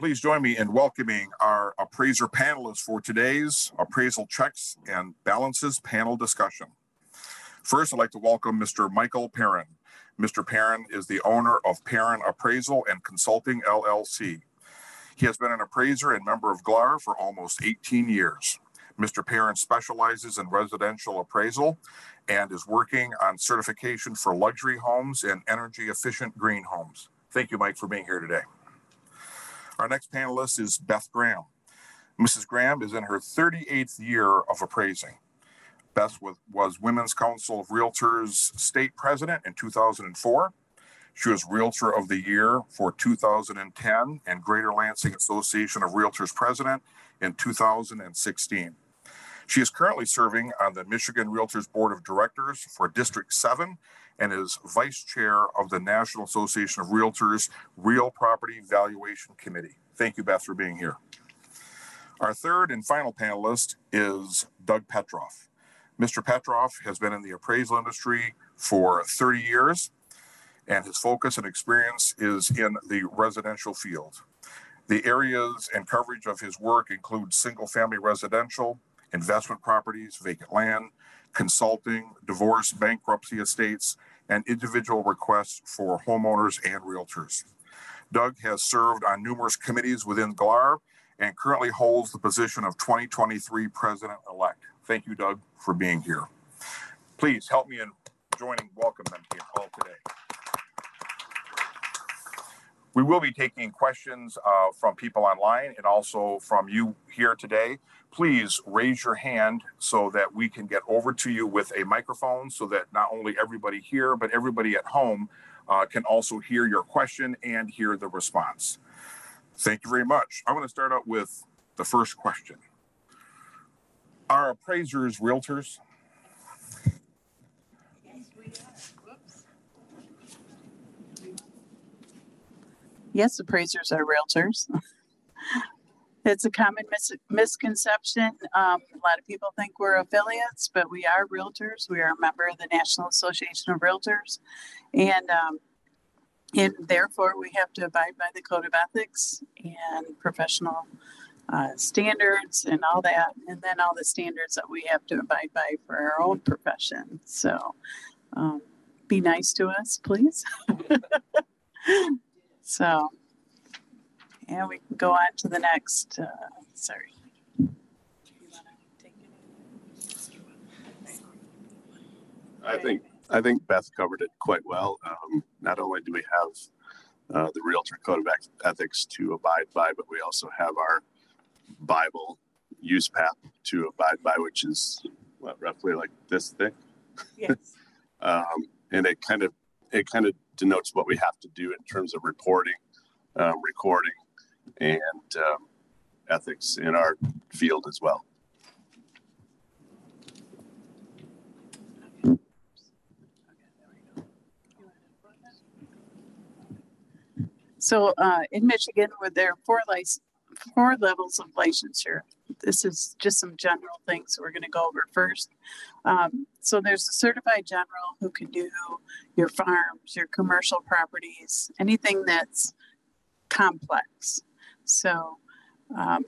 Please join me in welcoming our appraiser panelists for today's appraisal checks and balances panel discussion. First, I'd like to welcome Mr. Michael Perrin. Mr. Perrin is the owner of Perrin Appraisal and Consulting LLC. He has been an appraiser and member of GLAR for almost 18 years. Mr. Perrin specializes in residential appraisal and is working on certification for luxury homes and energy efficient green homes. Thank you, Mike, for being here today. Our next panelist is Beth Graham. Mrs. Graham is in her 38th year of appraising. Beth was, Women's Council of Realtors state president in 2004. She was Realtor of the Year for 2010 and Greater Lansing Association of Realtors president in 2016. She is currently serving on the Michigan Realtors Board of Directors for District 7 and is vice chair of the National Association of Realtors Real Property Valuation Committee. Thank you, Beth, for being here. Our third and final panelist is Doug Petroff. Mr. Petroff has been in the appraisal industry for 30 years, and his focus and experience is in the residential field. The areas and coverage of his work include single family residential, investment properties, vacant land, consulting, divorce, bankruptcy estates, and individual requests for homeowners and realtors. Doug has served on numerous committees within GLAR and currently holds the position of 2023 president elect. Thank you, Doug, for being here. Please help me in joining, welcome them to the call today. We will be taking questions uh, from people online and also from you here today. Please raise your hand so that we can get over to you with a microphone so that not only everybody here, but everybody at home uh, can also hear your question and hear the response. Thank you very much. I want to start out with the first question. Are appraisers realtors? Yes, appraisers are realtors. it's a common mis- misconception. Um, a lot of people think we're affiliates, but we are realtors. We are a member of the National Association of Realtors, and um, and therefore we have to abide by the code of ethics and professional uh, standards and all that, and then all the standards that we have to abide by for our own profession. So, um, be nice to us, please. So, yeah, we can go on to the next. Uh, sorry. I think I think Beth covered it quite well. Um, not only do we have uh, the Realtor Code of Ethics to abide by, but we also have our Bible USPAP to abide by, which is what roughly like this thick. Yes. um, and it kind of it kind of denotes what we have to do in terms of reporting, um, recording, and um, ethics in our field as well. So uh, in Michigan, where there are four, lic- four levels of licensure, this is just some general things we're going to go over first. Um, so there's a certified general who can do your farms, your commercial properties, anything that's complex. So um,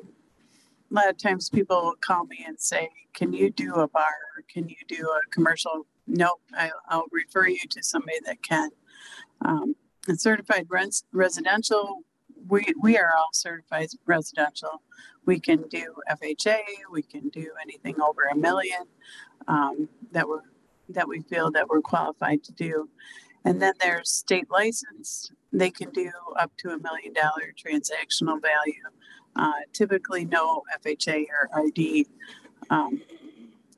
a lot of times people call me and say, "Can you do a bar? Can you do a commercial?" Nope, I, will refer you to somebody that can. Um, and certified res- residential, we we are all certified residential we can do FHA, we can do anything over a million um, that we're that we feel that we're qualified to do. And then there's state licensed. They can do up to a million dollar transactional value. Uh, typically, no FHA or RD. Um,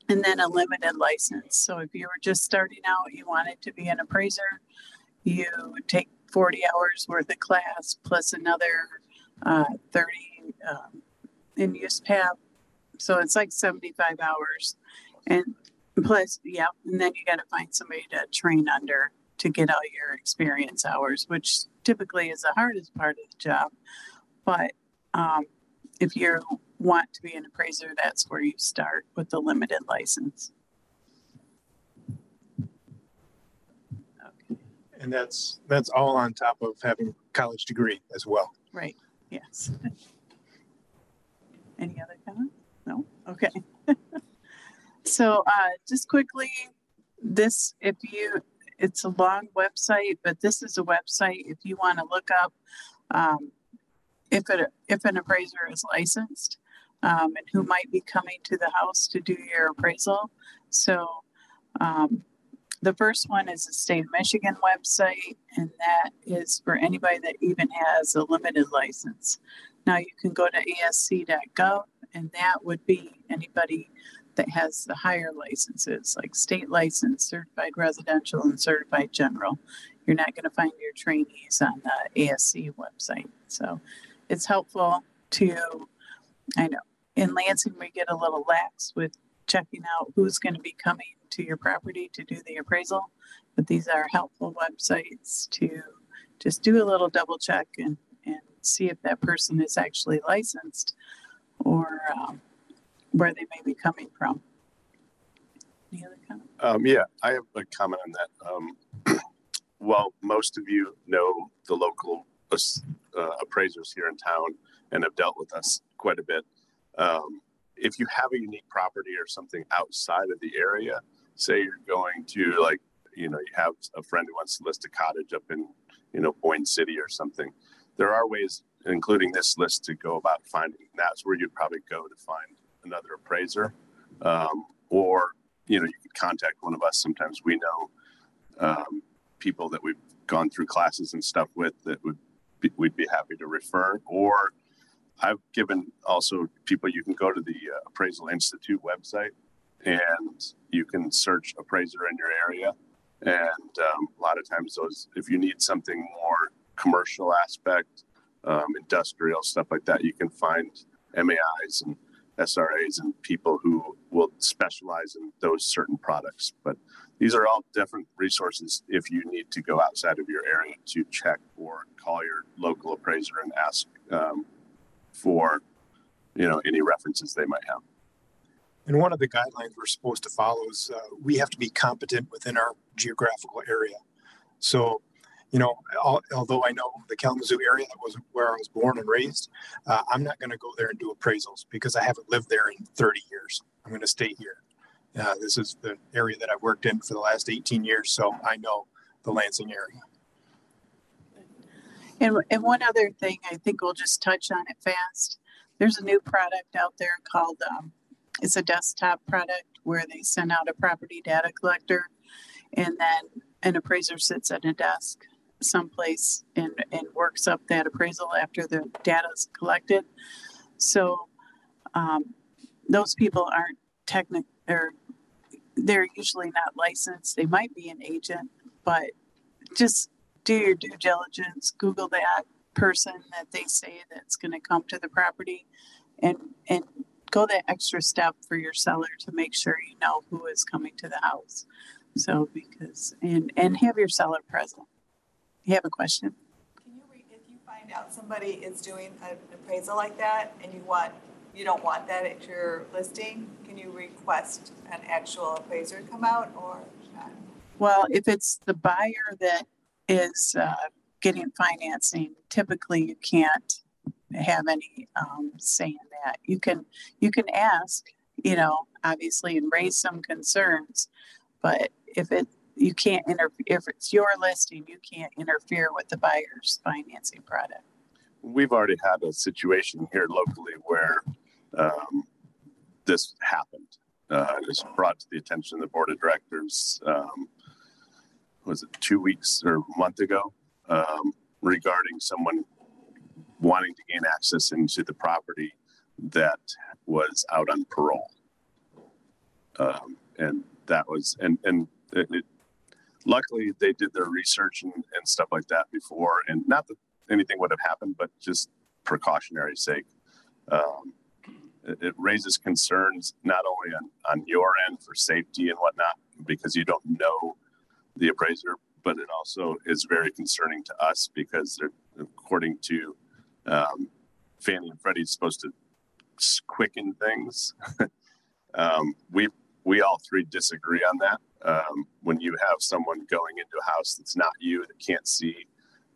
and then a limited license. So if you were just starting out, you wanted to be an appraiser, you take 40 hours worth of class plus another uh, 30 um, in USPAP. So it's like 75 hours. And plus, yeah, and then you got to find somebody to train under to get all your experience hours, which typically is the hardest part of the job. But um, if you want to be an appraiser, that's where you start with the limited license. Okay. And that's that's all on top of having college degree as well. Right. Yes. Any other comments? No? Okay. so uh, just quickly, this, if you, it's a long website, but this is a website if you want to look up um, if it if an appraiser is licensed um, and who might be coming to the house to do your appraisal. So um, the first one is the state of Michigan website, and that is for anybody that even has a limited license. Now you can go to asc.gov, and that would be anybody that has the higher licenses, like state license, certified residential, and certified general. You're not going to find your trainees on the ASC website. So it's helpful to, I know, in Lansing, we get a little lax with checking out who's going to be coming to your property to do the appraisal. But these are helpful websites to just do a little double check and, and see if that person is actually licensed or um, where they may be coming from. Any other comments? Um, yeah, I have a comment on that. Um, well, most of you know the local uh, appraisers here in town and have dealt with us quite a bit. Um, if you have a unique property or something outside of the area, say you're going to like, you know, you have a friend who wants to list a cottage up in, you know, Boyne City or something. There are ways, including this list, to go about finding. That's where you'd probably go to find another appraiser, um, or you know, you can contact one of us. Sometimes we know um, people that we've gone through classes and stuff with that would be, we'd be happy to refer. Or I've given also people you can go to the uh, Appraisal Institute website and you can search appraiser in your area. And um, a lot of times, those if you need something more commercial aspect, um, industrial stuff like that, you can find MAIs and SRAs and people who will specialize in those certain products. But these are all different resources if you need to go outside of your area to check or call your local appraiser and ask um, for you know any references they might have. And one of the guidelines we're supposed to follow is uh, we have to be competent within our geographical area. So, you know, although I know the Kalamazoo area that was where I was born and raised, uh, I'm not going to go there and do appraisals because I haven't lived there in 30 years. I'm going to stay here. Uh, this is the area that I've worked in for the last 18 years, so I know the Lansing area. And, and one other thing, I think we'll just touch on it fast. There's a new product out there called, um, it's a desktop product where they send out a property data collector and then an appraiser sits at a desk someplace and, and works up that appraisal after the data is collected. So um, those people aren't technical or they're usually not licensed. They might be an agent, but just do your due diligence. Google that person that they say that's going to come to the property, and and go that extra step for your seller to make sure you know who is coming to the house. So because and and have your seller present. You have a question? Can you read if you find out somebody is doing an appraisal like that and you want you don't want that at your listing, can you request an actual appraiser to come out or not? Well, if it's the buyer that is uh, getting financing, typically you can't have any um, say in that. You can you can ask, you know, obviously, and raise some concerns, but if it you can't interfere if it's your listing, you can't interfere with the buyer's financing product. We've already had a situation here locally where um, this happened. Uh, it was brought to the attention of the board of directors. Um, was it two weeks or a month ago um, regarding someone wanting to gain access into the property that was out on parole. Um, and that was, and, and it, it, luckily they did their research and, and stuff like that before. And not that anything would have happened, but just precautionary sake. Um, it, it raises concerns not only on, on your end for safety and whatnot, because you don't know the appraiser, but it also is very concerning to us because according to um, Fannie and Freddie, supposed to quicken things. um, we we all three disagree on that. Um, when you have someone going into a house that's not you that can't see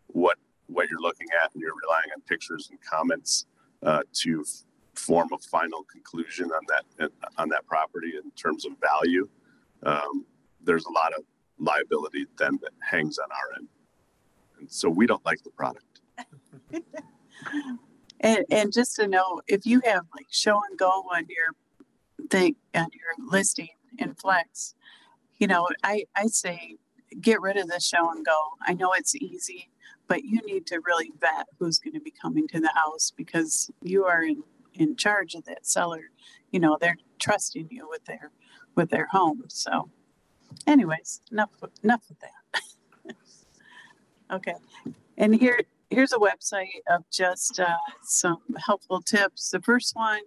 what what you're looking at and you're relying on pictures and comments uh, to f- form a final conclusion on that on that property in terms of value, um, there's a lot of liability then that hangs on our end, and so we don't like the product. And, and just to know, if you have like show and go on your thing, on your listing in Flex, you know, I, I say get rid of the show and go. I know it's easy, but you need to really vet who's going to be coming to the house because you are in, in charge of that seller. You know, they're trusting you with their with their home. So anyways, enough enough of that. okay. And here here's a website of just uh, some helpful tips. The first one,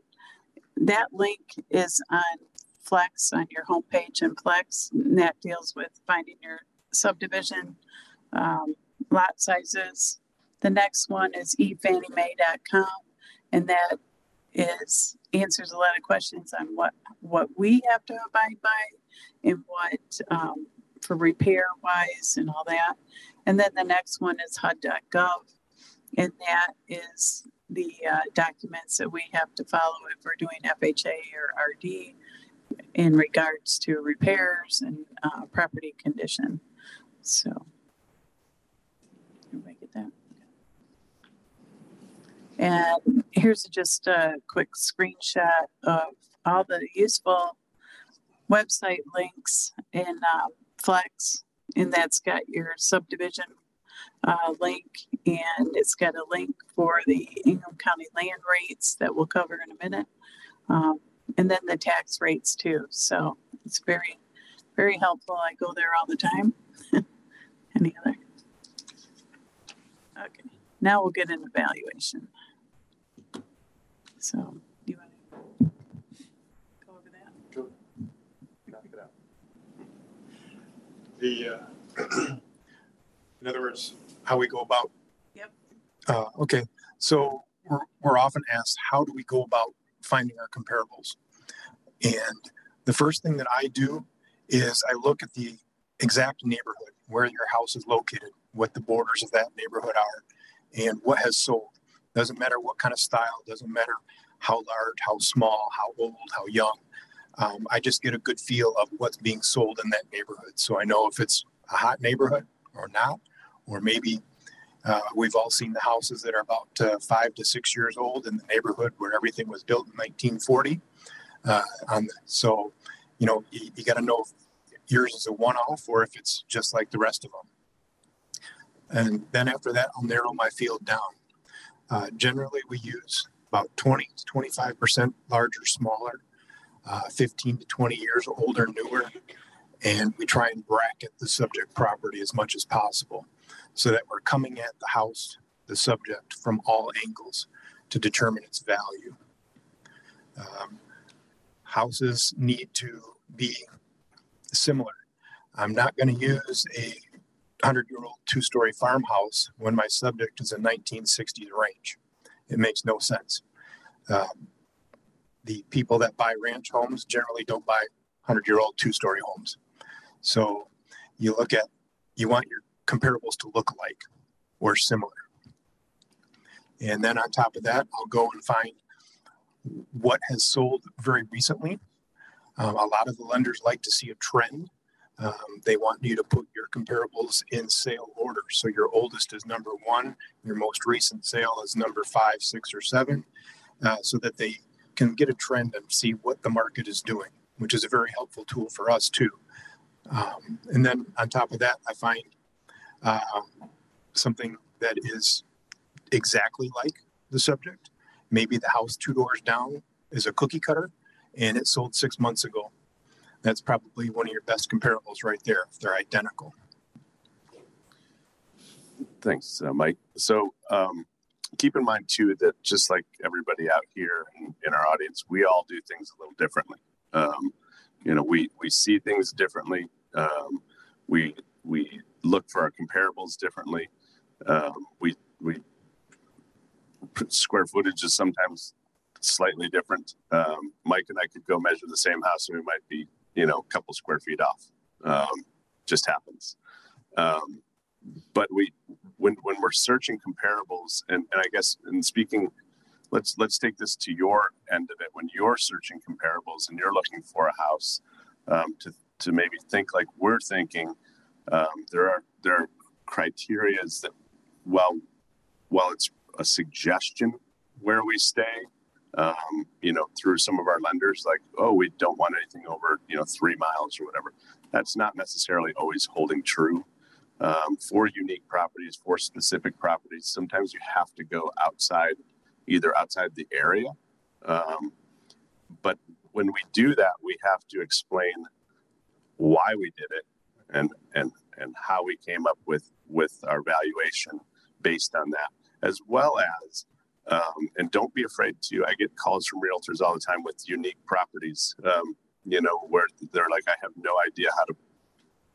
that link is on Flex on your homepage in Flex, and that deals with finding your subdivision um, lot sizes. The next one is efanniemay.com, and that is answers a lot of questions on what what we have to abide by and what um, for repair wise and all that. And then the next one is HUD.gov, and that is the uh, documents that we have to follow if we're doing FHA or RD in regards to repairs and uh, property condition. So, everybody get that? And here's just a quick screenshot of all the useful website links in um, Flex, and that's got your subdivision uh, link, and it's got a link for the Ingham County land rates that we'll cover in a minute, um, and then the tax rates too. So it's very, very helpful. I go there all the time. Any other? Okay, now we'll get an evaluation. So, do you want to go over that? Knock it out. The, uh, in other words, how we go about. Yep. Uh, okay, so we're, we're often asked, how do we go about finding our comparables? And the first thing that I do is I look at the exact neighborhood, where your house is located, what the borders of that neighborhood are, and what has sold. Doesn't matter what kind of style, doesn't matter how large, how small, how old, how young. Um, I just get a good feel of what's being sold in that neighborhood. So I know if it's a hot neighborhood or not, or maybe uh, we've all seen the houses that are about uh, five to six years old in the neighborhood where everything was built in 1940. Uh, on the, so, you know, you, you got to know if yours is a one-off or if it's just like the rest of them. And then after that, I'll narrow my field down. Uh, generally, we use about 20 to 25 percent larger, smaller, uh, 15 to 20 years older, newer, and we try and bracket the subject property as much as possible so that we're coming at the house, the subject, from all angles to determine its value. Um, houses need to be similar. I'm not going to use a 100 year old two story farmhouse when my subject is a 1960s ranch. It makes no sense. Um, the people that buy ranch homes generally don't buy 100 year old two story homes. So you look at, you want your comparables to look like or similar. And then on top of that, I'll go and find what has sold very recently. Um, a lot of the lenders like to see a trend. Um, they want you to put your comparables in sale order. So your oldest is number one, your most recent sale is number five, six, or seven, uh, so that they can get a trend and see what the market is doing, which is a very helpful tool for us too. Um, and then on top of that, I find uh, something that is exactly like the subject. Maybe the house two doors down is a cookie cutter and it sold six months ago. That's probably one of your best comparables right there if they're identical. Thanks, uh, Mike. So um, keep in mind too that just like everybody out here in, in our audience, we all do things a little differently. Um, you know, we we see things differently. Um, we we look for our comparables differently. Um, we we square footage is sometimes slightly different. Um, Mike and I could go measure the same house, and we might be you know a couple square feet off. Um, just happens. Um, but we when when we're searching comparables and, and I guess in speaking let's let's take this to your end of it when you're searching comparables and you're looking for a house um, to to maybe think like we're thinking um, there are there are criterias that while while it's a suggestion where we stay um, you know through some of our lenders like oh we don't want anything over you know three miles or whatever that's not necessarily always holding true um, for unique properties, for specific properties. Sometimes you have to go outside, either outside the area. Um, but when we do that, we have to explain why we did it and and and how we came up with with our valuation based on that, as well as um, and don't be afraid to. I get calls from realtors all the time with unique properties. Um, you know, where they're like, I have no idea how to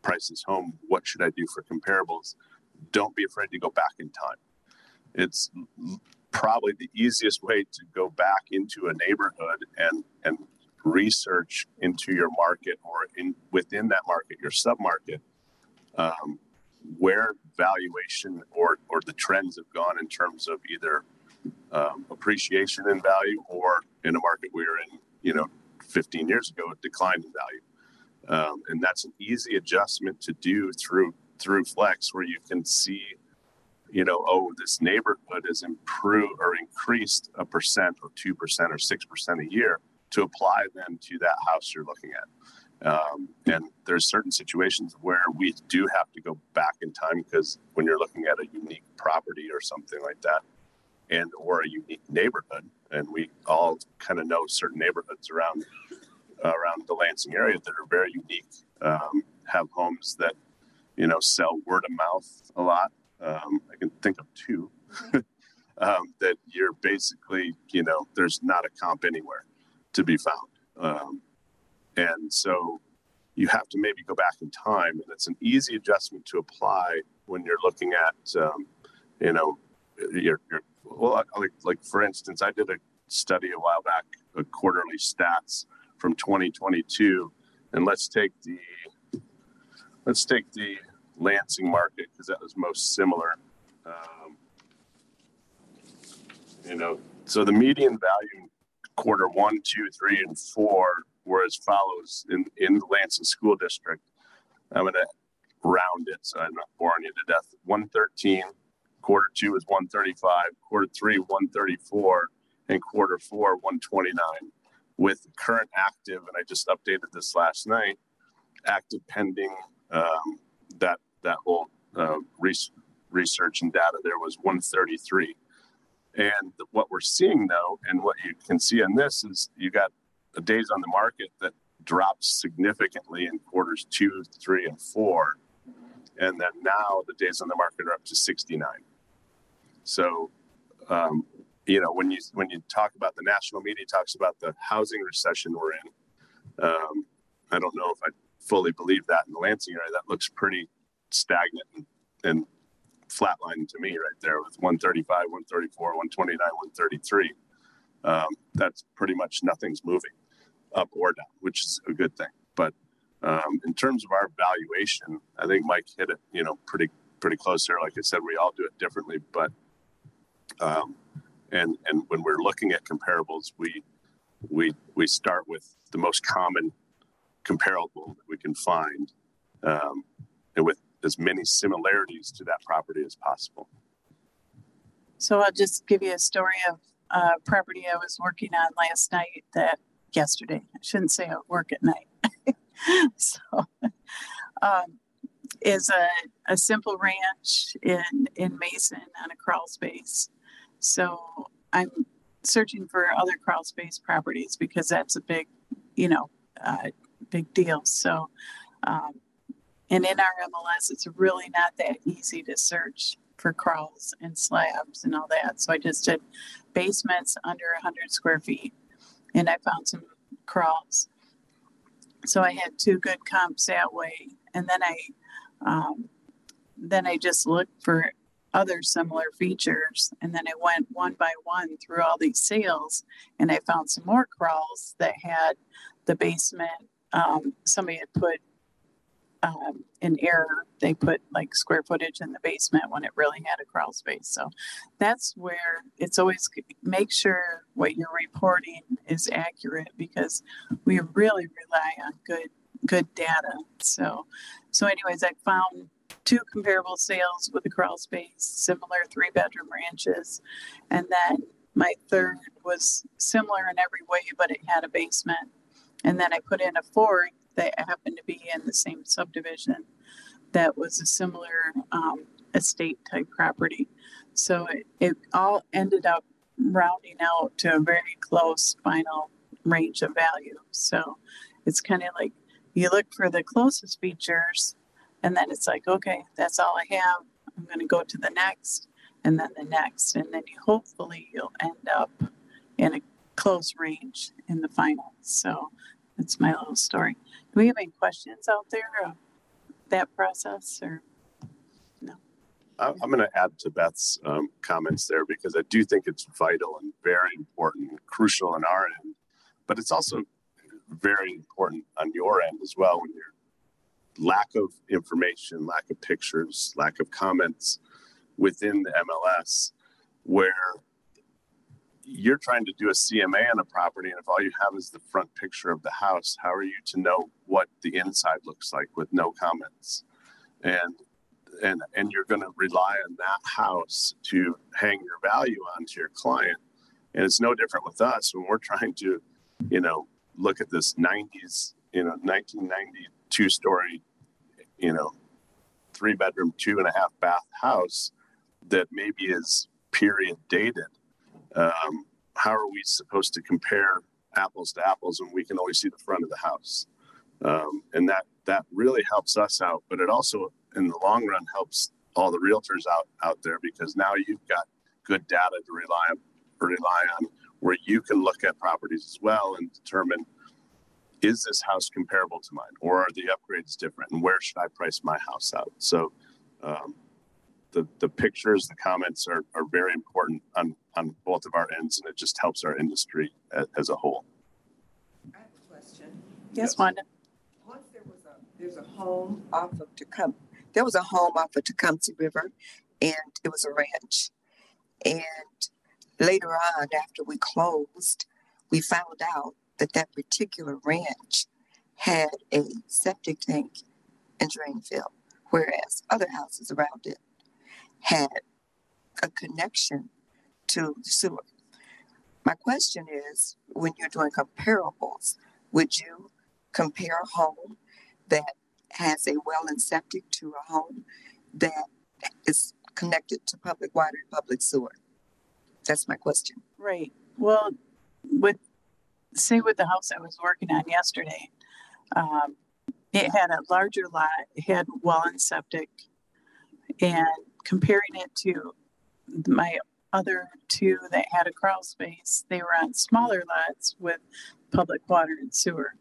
price this home. What should I do for comparables? Don't be afraid to go back in time. It's probably the easiest way to go back into a neighborhood and and research into your market or in within that market, your submarket, um, where valuation or or the trends have gone in terms of either um, appreciation in value or in a market we were in, you know, 15 years ago, a decline in value. Um, and that's an easy adjustment to do through through Flex, where you can see, you know, oh, this neighborhood has improved or increased a percent or two percent or six percent a year to apply them to that house you're looking at. Um, and there's certain situations where we do have to go back in time because when you're looking at a unique property or something like that, and or a unique neighborhood, and we all kind of know certain neighborhoods around around the Lansing area that are very unique. Um, have homes that you know sell word of mouth a lot. Um, I can think of two um, that you're basically you know there's not a comp anywhere to be found, um, and so you have to maybe go back in time, and it's an easy adjustment to apply when you're looking at um, you know your, your well like, like for instance I did a study a while back, a quarterly stats from 2022. And let's take the let's take the Lansing market because that was most similar. Um, you know, so the median value quarter one, two, three, and four were as follows in in the Lansing School District. I'm going to round it so I'm not boring you to death. 113, quarter two is 135, quarter three 134, and quarter four 129 with current active, and I just updated this last night, active pending um, that that whole uh, research and data there was 133. And what we're seeing though, and what you can see in this is you got the days on the market that dropped significantly in quarters two, three, and four. And then now the days on the market are up to 69. So um, you know when you when you talk about the national media talks about the housing recession we're in um, i don't know if i fully believe that in the lansing area that looks pretty stagnant and, and flatline to me right there with 135 134 129 133 um, that's pretty much nothing's moving up or down which is a good thing. But um, in terms of our valuation i think mike hit it you know pretty pretty close there. Like i said we all do it differently but um, and and when we're looking at comparables, we we we start with the most common comparable that we can find, um, and with as many similarities to that property as possible. So I'll just give you a story of a property I was working on last night. That yesterday, I shouldn't say I work at night. so, um, is a, a simple ranch in in Mason on a crawl space so I'm searching for other crawl space properties because that's a big, you know, uh, big deal. So, um, and in our MLS, it's really not that easy to search for crawls and slabs and all that. So I just did basements under 100 square feet and I found some crawls. So I had two good comps that way. And then I, um, then I just looked for other similar features. And then I went one by one through all these sales and I found some more crawls that had the basement. Um, somebody had put um, an error. They put like square footage in the basement when it really had a crawl space. So that's where it's always make sure what you're reporting is accurate because we really rely on good good data. So so anyways, I found two comparable sales with a crawl space, similar three bedroom ranches, and then my third was similar in every way, but it had a basement. And then I put in a fourth that happened to be in the same subdivision that was a similar um, estate type property. So it, it all ended up rounding out to a very close final range of value. So it's kind of like you look for the closest features, and then it's like, okay, that's all I have. I'm going to go to the next, and then the next, and then you hopefully you'll end up in a close range in the final. So that's my little story. We have any questions out there of that process or? no? I'm going to add to Beth's um, comments there because I do think it's vital and very important, and crucial on our end, but it's also very important on your end as well when you're lack of information, lack of pictures, lack of comments within the MLS, where you're trying to do a CMA on a property, and if all you have is the front picture of the house, how are you to know what the inside looks like with no comments? And and and you're going to rely on that house to hang your value on to your client and it's no different with us when we're trying to you know look at this 90s you know 1992 story you know three bedroom two and a half bath house that maybe is period dated um, how are we supposed to compare apples to apples when we can only see the front of the house? Um, and that that really helps us out but it also in the long run helps all the realtors out out there because now you've got good data to rely on rely on where you can look at properties as well and determine is this house comparable to mine or are the upgrades different and where should i price my house out? So um, the the pictures the comments are, are very important on on both of our ends and it just helps our industry as, as a whole I have a question. Yes, Yes. Wanda? Once there was a, there's a home off of Tecum, there was a home off of Tecumseh River and it was a ranch. And later on, after we closed, we found out that that particular ranch had a septic tank and drain field, whereas other houses around it had a connection to sewer. My question is, when you're doing comparables, would you compare a home that has a well and septic to a home that is connected to public water and public sewer? That's my question. Right. Well, with say with the house I was working on yesterday, um, it had a larger lot, it had well and septic, and comparing it to my other two that had a crawl space, they were on smaller lots with public water and sewer.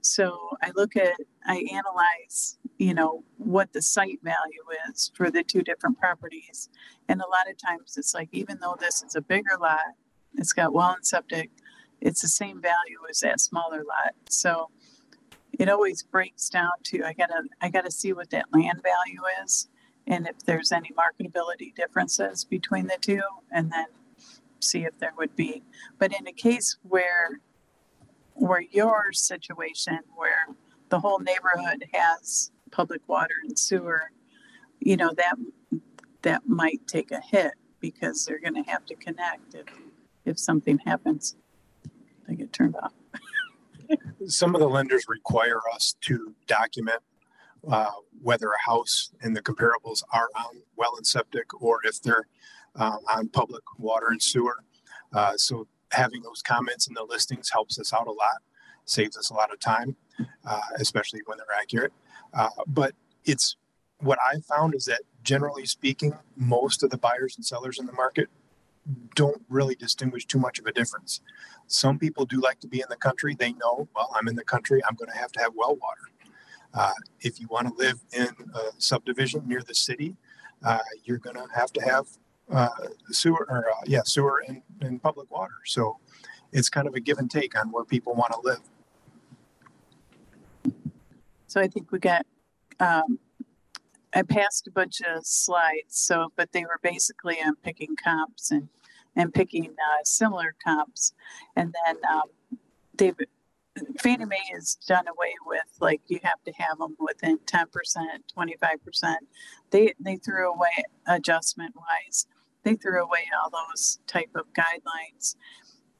So I look at, I analyze, you know, what the site value is for the two different properties. And a lot of times it's like, even though this is a bigger lot, it's got well and septic, it's the same value as that smaller lot. So it always breaks down to I gotta I gotta see what that land value is and if there's any marketability differences between the two and then see if there would be. But in a case where where your situation where the whole neighborhood has public water and sewer, you know, that that might take a hit because they're gonna have to connect if if something happens. They get turned off. some of the lenders require us to document uh, whether a house and the comparables are on well and septic or if they're uh, on public water and sewer. Uh, so having those comments in the listings helps us out a lot, saves us a lot of time, uh, especially when they're accurate. Uh, but it's what I found is that generally speaking, most of the buyers and sellers in the market don't really distinguish too much of a difference. Some people do like to be in the country. They know, well, I'm in the country. I'm going to have to have well water. Uh, if you want to live in a subdivision near the city, uh, you're going to have to have uh, sewer or uh, yeah, sewer and, and public water. So it's kind of a give and take on where people want to live. So I think we got um, I passed a bunch of slides. So, but they were basically on picking comps and and picking uh, similar comps, and then um, they've Fannie Mae has done away with like you have to have them within ten percent, twenty five percent. They they threw away adjustment wise. They threw away all those type of guidelines.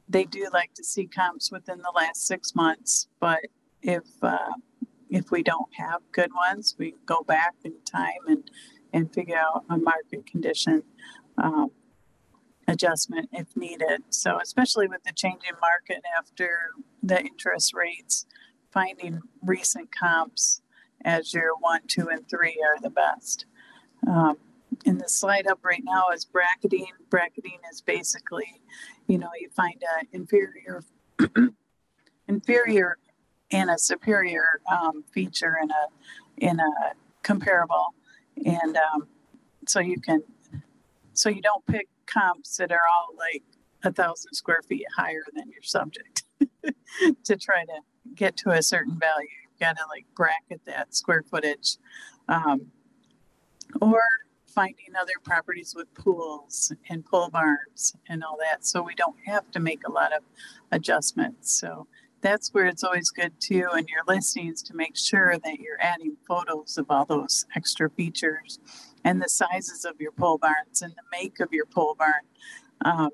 They do like to see comps within the last six months, but if uh, if we don't have good ones, we go back in time and and figure out a market condition um, adjustment if needed. So especially with the changing market after the interest rates, finding recent comps as your one, two, and three are the best. Um, in the slide up right now is bracketing. Bracketing is basically, you know, you find an inferior, inferior, and a superior um, feature in a in a comparable, and um, so you can, so you don't pick comps that are all like a thousand square feet higher than your subject to try to get to a certain value. You've got to like bracket that square footage. Um, or finding other properties with pools and pole barns and all that. So we don't have to make a lot of adjustments. So that's where it's always good too in your listings to make sure that you're adding photos of all those extra features and the sizes of your pole barns and the make of your pole barn um,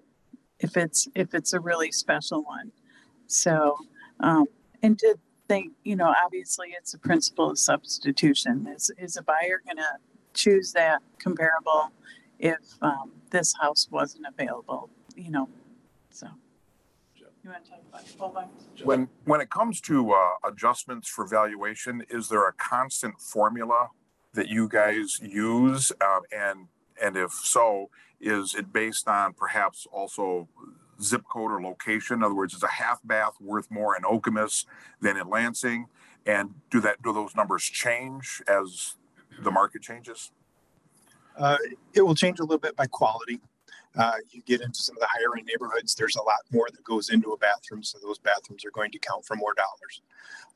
if it's if it's a really special one. So um, and to think you know obviously it's a principle of substitution. Is, is a buyer going to choose that comparable if um, this house wasn't available you know so. You want to talk about pole barns When, when it comes to uh, adjustments for valuation, is there a constant formula that you guys use? Um, and, and if so, is it based on perhaps also zip code or location? In other words, is a half bath worth more in Okemos than in Lansing? And do that, do those numbers change as the market changes? Uh, it will change a little bit by quality. Uh, you get into some of the higher end neighborhoods, there's a lot more that goes into a bathroom. So those bathrooms are going to count for more dollars.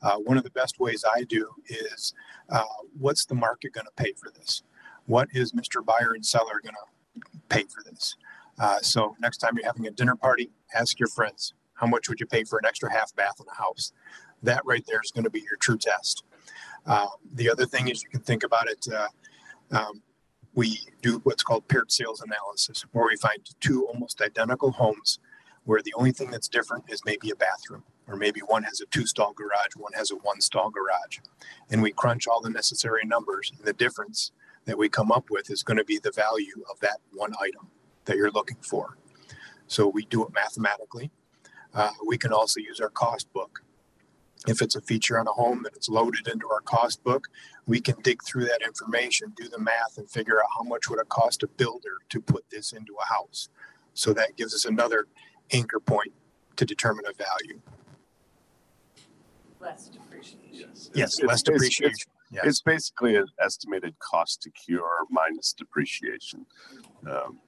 Uh, one of the best ways I do is uh, what's the market going to pay for this? What is Mr. Buyer and Seller going to pay for this? Uh, so next time you're having a dinner party, ask your friends, how much would you pay for an extra half bath in a house? That right there is going to be your true test. Um, the other thing is you can think about it. Uh, um, we do what's called paired sales analysis, where we find two almost identical homes where the only thing that's different is maybe a bathroom, or maybe one has a two stall garage, one has a one stall garage. And we crunch all the necessary numbers, and the difference that we come up with is going to be the value of that one item that you're looking for. So we do it mathematically. Uh, we can also use our cost book if it's a feature on a home that it's loaded into our cost book, we can dig through that information, do the math, and figure out how much would it cost a builder to put this into a house. So that gives us another anchor point to determine a value. less depreciation Yes, Yes, it's- less it's- depreciation. It's, Yeah. it's basically an estimated cost to cure minus depreciation. Um,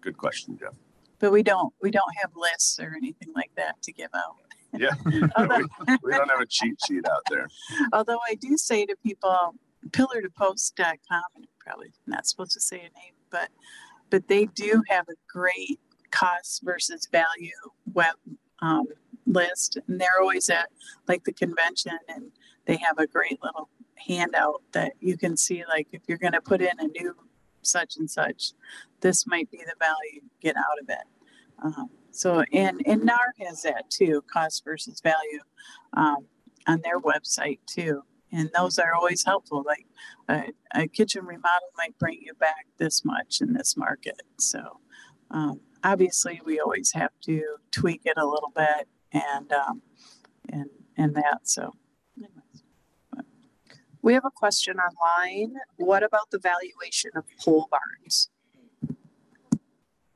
good question, Jeff. but we don't we don't have lists or anything like that to give out Yeah, although, we don't have a cheat sheet out there. although i do say to people pillar to post.com probably not supposed to say a name but but they do have a great cost versus value web um, list and they're always at like the convention and they have a great little handout that you can see like if you're going to put in a new such and such this might be the value you get out of it um, so and and NAR has that too, cost versus value, um, on their website too. And those are always helpful. Like a, a kitchen remodel might bring you back this much in this market. So um, obviously, we always have to tweak it a little bit and um, and and that. So. anyways. We have a question online. What about the valuation of pole barns?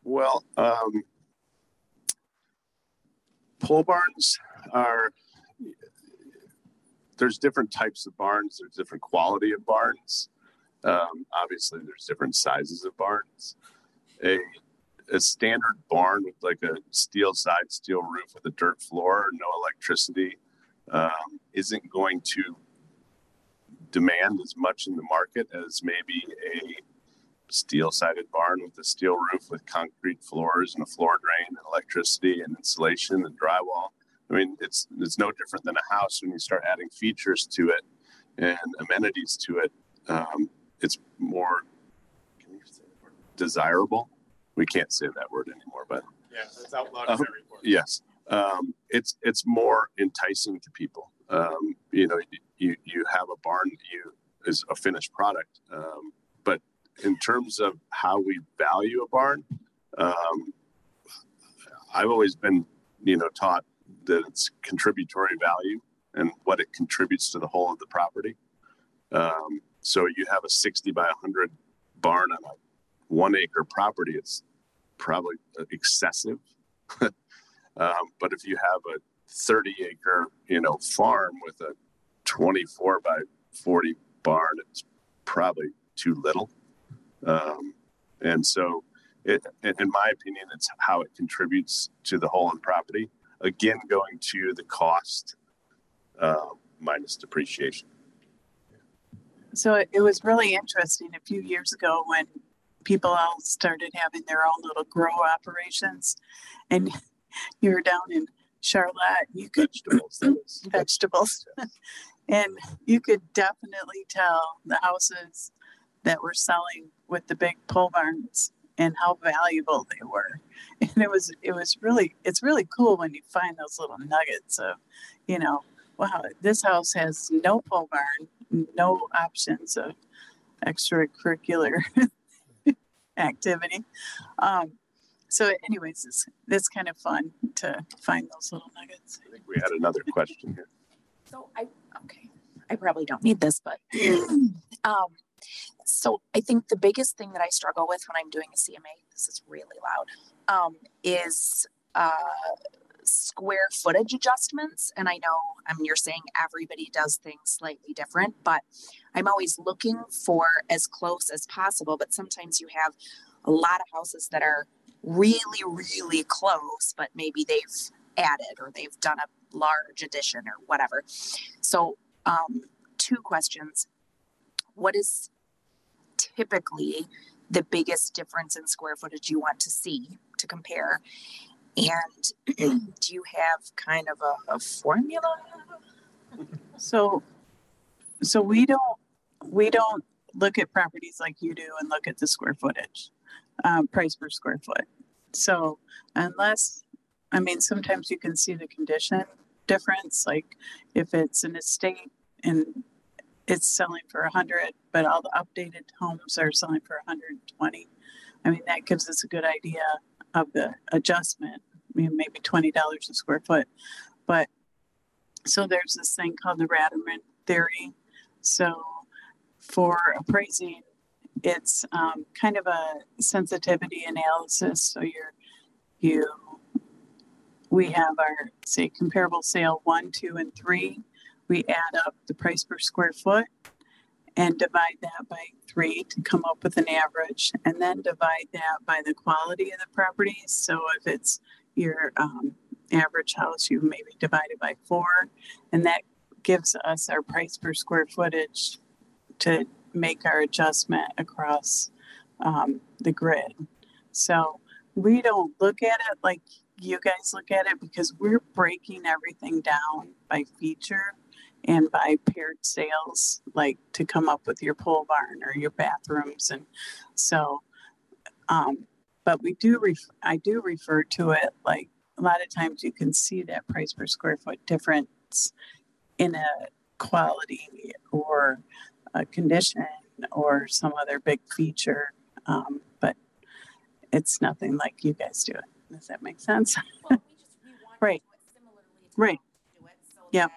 Well, um, pole barns are there's different types of barns. There's different quality of barns. Um, obviously, there's different sizes of barns. A a standard barn with like a steel side, steel roof with a dirt floor, no electricity, um, isn't going to demand as much in the market as maybe a steel sided barn with a steel roof with concrete floors and a floor drain and electricity and insulation and drywall. I mean, it's it's no different than a house when you start adding features to it and amenities to it. Um, it's more desirable. We can't say that word anymore, but Yeah, that's out loud. Uh-huh. yes, um, it's it's more enticing to people. Um, you know, you you have a barn that you is a finished product, um, in terms of how we value a barn, um, I've always been you know taught that it's contributory value and what it contributes to the whole of the property. Um, so you have a 60 by 100 barn on a one acre property, it's probably excessive. um, but if you have a 30 acre, you know, farm with a 24 by 40 barn, it's probably too little. Um, and so, it, in my opinion, it's how it contributes to the whole of property. Again, going to the cost uh, minus depreciation. So it, it was really interesting a few years ago when people all started having their own little grow operations, and you were down in Charlotte. You could Vegetables, vegetables, and you could definitely tell the houses that were selling with the big pole barns and how valuable they were. And it was it was really it's really cool when you find those little nuggets of, you know, wow, this house has no pole barn, no options of extracurricular activity. Um, so, anyways, it's, it's kind of fun to find those little nuggets. I think we had another question here. So I, okay, I probably don't need this, but, um, so I think the biggest thing that I struggle with when I'm doing a CMA, this is really loud, um, is, uh, square footage adjustments. And I know, I mean, you're saying everybody does things slightly different, but I'm always looking for as close as possible. But sometimes you have a lot of houses that are really, really close, but maybe they've added or they've done a large addition or whatever. So, um, two questions. What is typically the biggest difference in square footage you want to see to compare? And do you have kind of a, a formula? So, so we don't, we don't look at properties like you do and look at the square footage, um, price per square foot. So unless, I mean, sometimes you can see the condition difference, like if it's an estate and it's selling for hundred, but all the updated homes are selling for hundred and twenty. I mean, that gives us a good idea of the adjustment, I mean, maybe twenty dollars a square foot. But, so there's this thing called the Raderman theory. So for appraising, it's um, kind of a sensitivity analysis. So you're, you, we have our, say, comparable sale one, two, and three. We add up the price per square foot and divide that by three to come up with an average, and then divide that by the quality of the property. So if it's your um, average house, you maybe divide it by four, and that gives us our price per square footage to make our adjustment across um, the grid. So we don't look at it like you guys look at it because we're breaking everything down by feature and by paired sales, like to come up with your pole barn or your bathrooms. And so, um, but we do, ref- I do refer to it like a lot of times you can see that price per square foot difference in a quality or a condition or some other big feature. Um, but it's nothing like you guys do it. Does that make sense? Well, we just, we want Right. to do it similarly to Right. how we do it so Yep.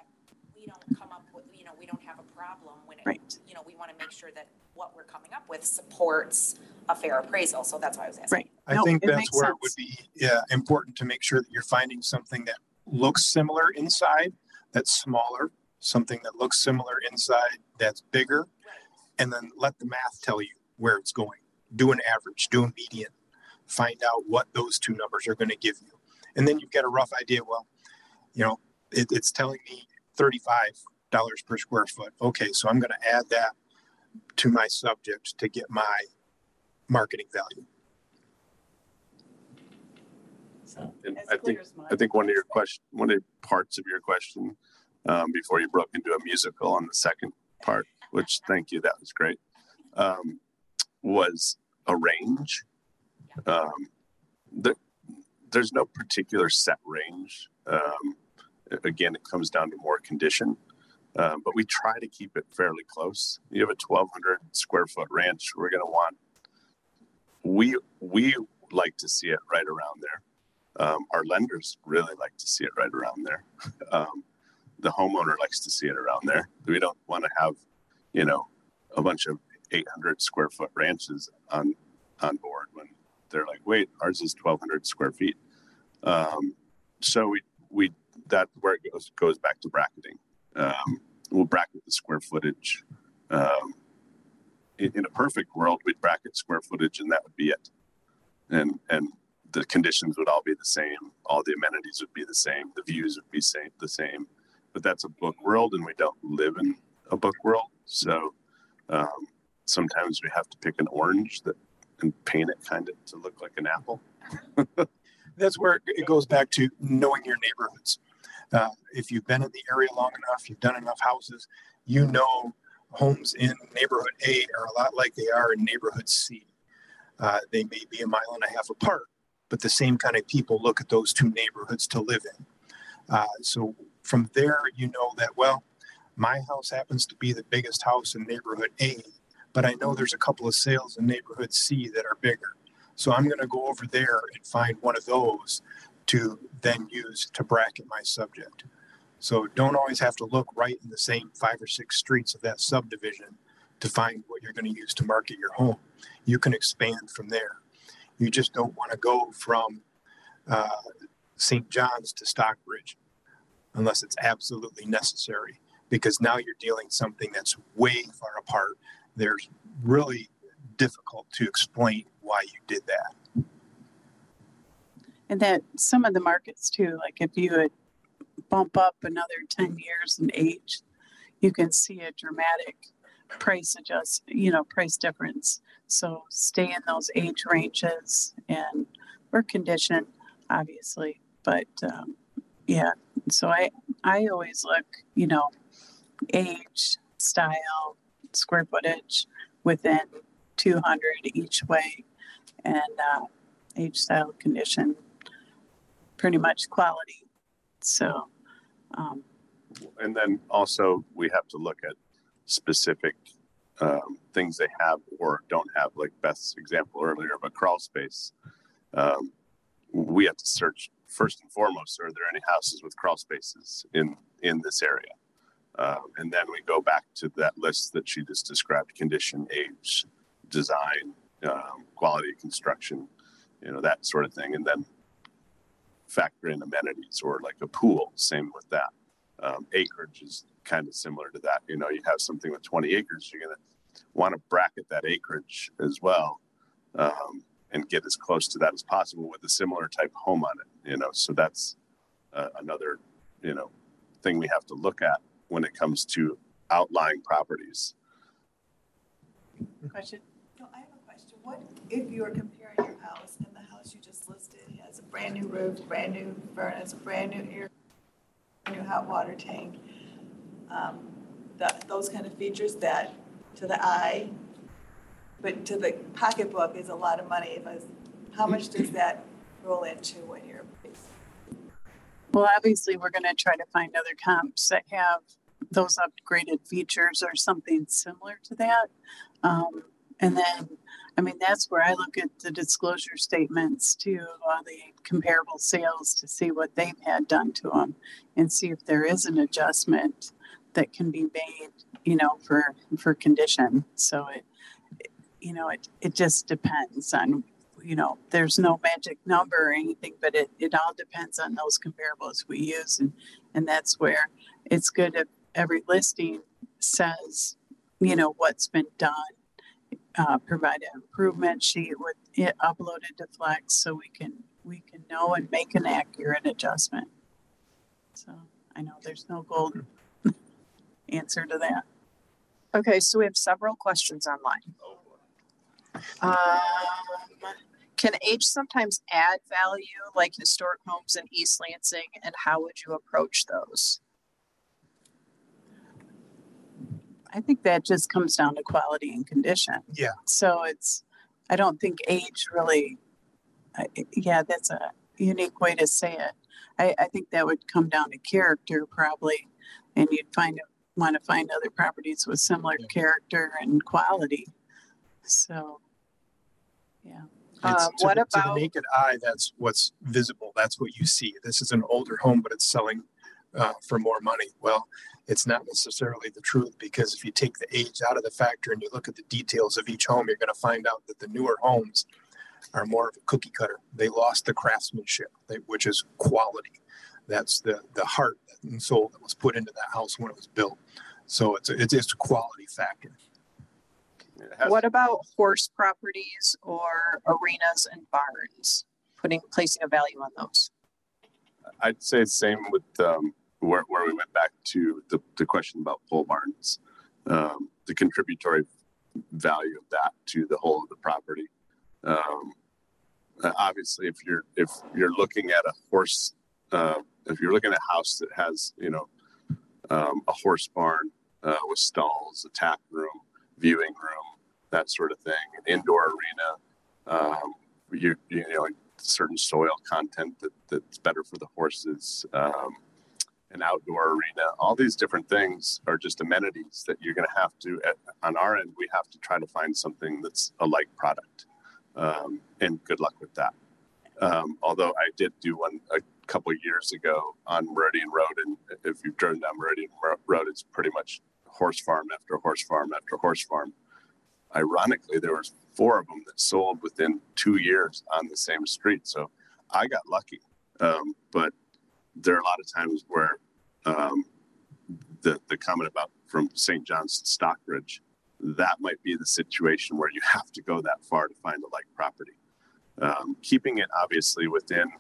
That we don't come up with, you know, we don't have a problem when it, Right. you know, we want to make sure that what we're coming up with supports a fair appraisal. So that's why I was asking. Right. I No, think that's makes where it would be yeah, important to make sure that you're finding something that looks similar inside, that's smaller, something that looks similar inside, that's bigger, and then let the math tell you where it's going. Do an average, do a median, find out what those two numbers are going to give you. And then you've got a rough idea. Well, you know, it, it's telling me 35 dollars per square foot. Okay, so I'm going to add that to my subject to get my marketing value. So And I think. I think one of your question, one of the parts of your question, um, before you broke into a musical on the second part, which thank you, that was great, um, was a range. Um, there, there's no particular set range. Again, it comes down to more condition, um, but we try to keep it fairly close. You have a 1,200 square foot ranch. We're going to want. We we like to see it right around there. Um, our lenders really like to see it right around there. Um, the homeowner likes to see it around there. We don't want to have, you know, a bunch of 800 square foot ranches on on board when they're like, wait, ours is 1,200 square feet. Um, so we we that where it goes goes back to bracketing. Um, we'll bracket the square footage. Um, in, in a perfect world, we'd bracket square footage, and that would be it. And and the conditions would all be the same. All the amenities would be the same. The views would be same the same. But that's a book world, and we don't live in a book world. So um, sometimes we have to pick an orange that and paint it kind of to look like an apple. That's where it goes back to knowing your neighborhoods. Uh, if you've been in the area long enough, you've done enough houses, you know homes in neighborhood A are a lot like they are in neighborhood C. Uh, they may be a mile and a half apart, but the same kind of people look at those two neighborhoods to live in. Uh, so from there, you know that, well, my house happens to be the biggest house in neighborhood A, but I know there's a couple of sales in neighborhood C that are bigger. So I'm going to go over there and find one of those to then use to bracket my subject. So don't always have to look right in the same five or six streets of that subdivision to find what you're going to use to market your home. You can expand from there. You just don't want to go from uh, St. John's to Stockbridge unless it's absolutely necessary because now you're dealing something that's way far apart. There's really difficult to explain why you did that. And that some of the markets too, like if you would bump up another 10 years in age, you can see a dramatic price adjust, you know, price difference. So stay in those age ranges and or condition, obviously. But um, yeah, so I I always look, you know, age, style, square footage within 200 each way, and uh, age, style, condition, pretty much quality. So, um, and then also we have to look at specific um, things they have or don't have, like Beth's example earlier of a crawl space. Um, we have to search first and foremost: are there any houses with crawl spaces in in this area? Um, and then we go back to that list that she just described: condition, age, design, um, quality construction, you know that sort of thing, and then factor in amenities or like a pool. Same with that. Um, acreage is kind of similar to that. You know, you have something with 20 acres, you're going to want to bracket that acreage as well um, and get as close to that as possible with a similar type home on it. You know, so that's uh, another, you know, thing we have to look at when it comes to outlying properties. question? No, I have a question. What if you are comparing your house and the house you just listed has a brand new roof, brand new furnace, brand new air, new hot water tank? Um, those kind of features that to the eye, but to the pocketbook is a lot of money. If I, how much does that roll into when you're? Well, obviously, we're going to try to find other comps that have those upgraded features or something similar to that. Um, and then, I mean, that's where I look at the disclosure statements to uh, the comparable sales to see what they've had done to them and see if there is an adjustment that can be made, you know, for for condition. So it, it you know, it it just depends on you know, there's no magic number or anything, but it, it all depends on those comparables we use. And, and that's where it's good if every listing says, you know, what's been done. Uh, provide an improvement sheet with it uploaded to Flex so we can we can know and make an accurate adjustment. So I know there's no gold answer to that. Okay, so we have several questions online. Um, can age sometimes add value like historic homes in East Lansing and how would you approach those? I think that just comes down to quality and condition. Yeah. So it's, I don't think age really, I, yeah, that's a unique way to say it. I, I think that would come down to character probably, and you'd find want to find other properties with similar Yeah. character and quality. So, yeah. It's, Um, to, what the- to about- the naked eye, that's what's visible. That's what you see. This is an older home, but it's selling uh, for more money. Well, it's not necessarily the truth because if you take the age out of the factor and you look at the details of each home, you're going to find out that the newer homes are more of a cookie cutter. They lost the craftsmanship, they, which is quality. That's the the heart and soul that was put into that house when it was built. So it's a, it's just a quality factor. What about horse properties or arenas and barns? Putting, placing a value on those. I'd say the same with um, where, where we went back to the, the question about pole barns, um, the contributory value of that to the whole of the property. Um, uh, obviously, if you're if you're looking at a horse, uh, if you're looking at a house that has you know um, a horse barn uh, with stalls, a tack room, viewing room, that sort of thing, an indoor arena, um, you you know certain soil content that, that's better for the horses, um, an outdoor arena. All these different things are just amenities that you're going to have to, at, on our end, we have to try to find something that's a like product. Um, and good luck with that. Um, although I did do one a couple years ago on Meridian Road, and if you've driven down Meridian Road, it's pretty much horse farm after horse farm after horse farm. Ironically, there was four of them that sold within two years on the same street. So I got lucky. Um, but there are a lot of times where um, the, the comment about from St. John's to Stockbridge, that might be the situation where you have to go that far to find a like property. Um, keeping it obviously within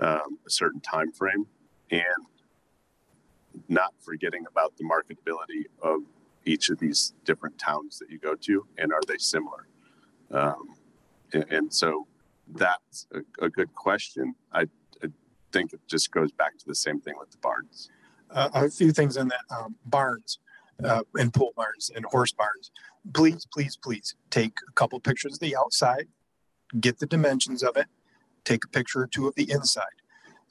um, a certain time frame and not forgetting about the marketability of each of these different towns that you go to and are they similar um, and, and so that's a, a good question I, think it just goes back to the same thing with the barns uh, a few things in that um, barns uh, and pole barns and horse barns. Please, please, please take a couple pictures of the outside, get the dimensions of it, take a picture or two of the inside.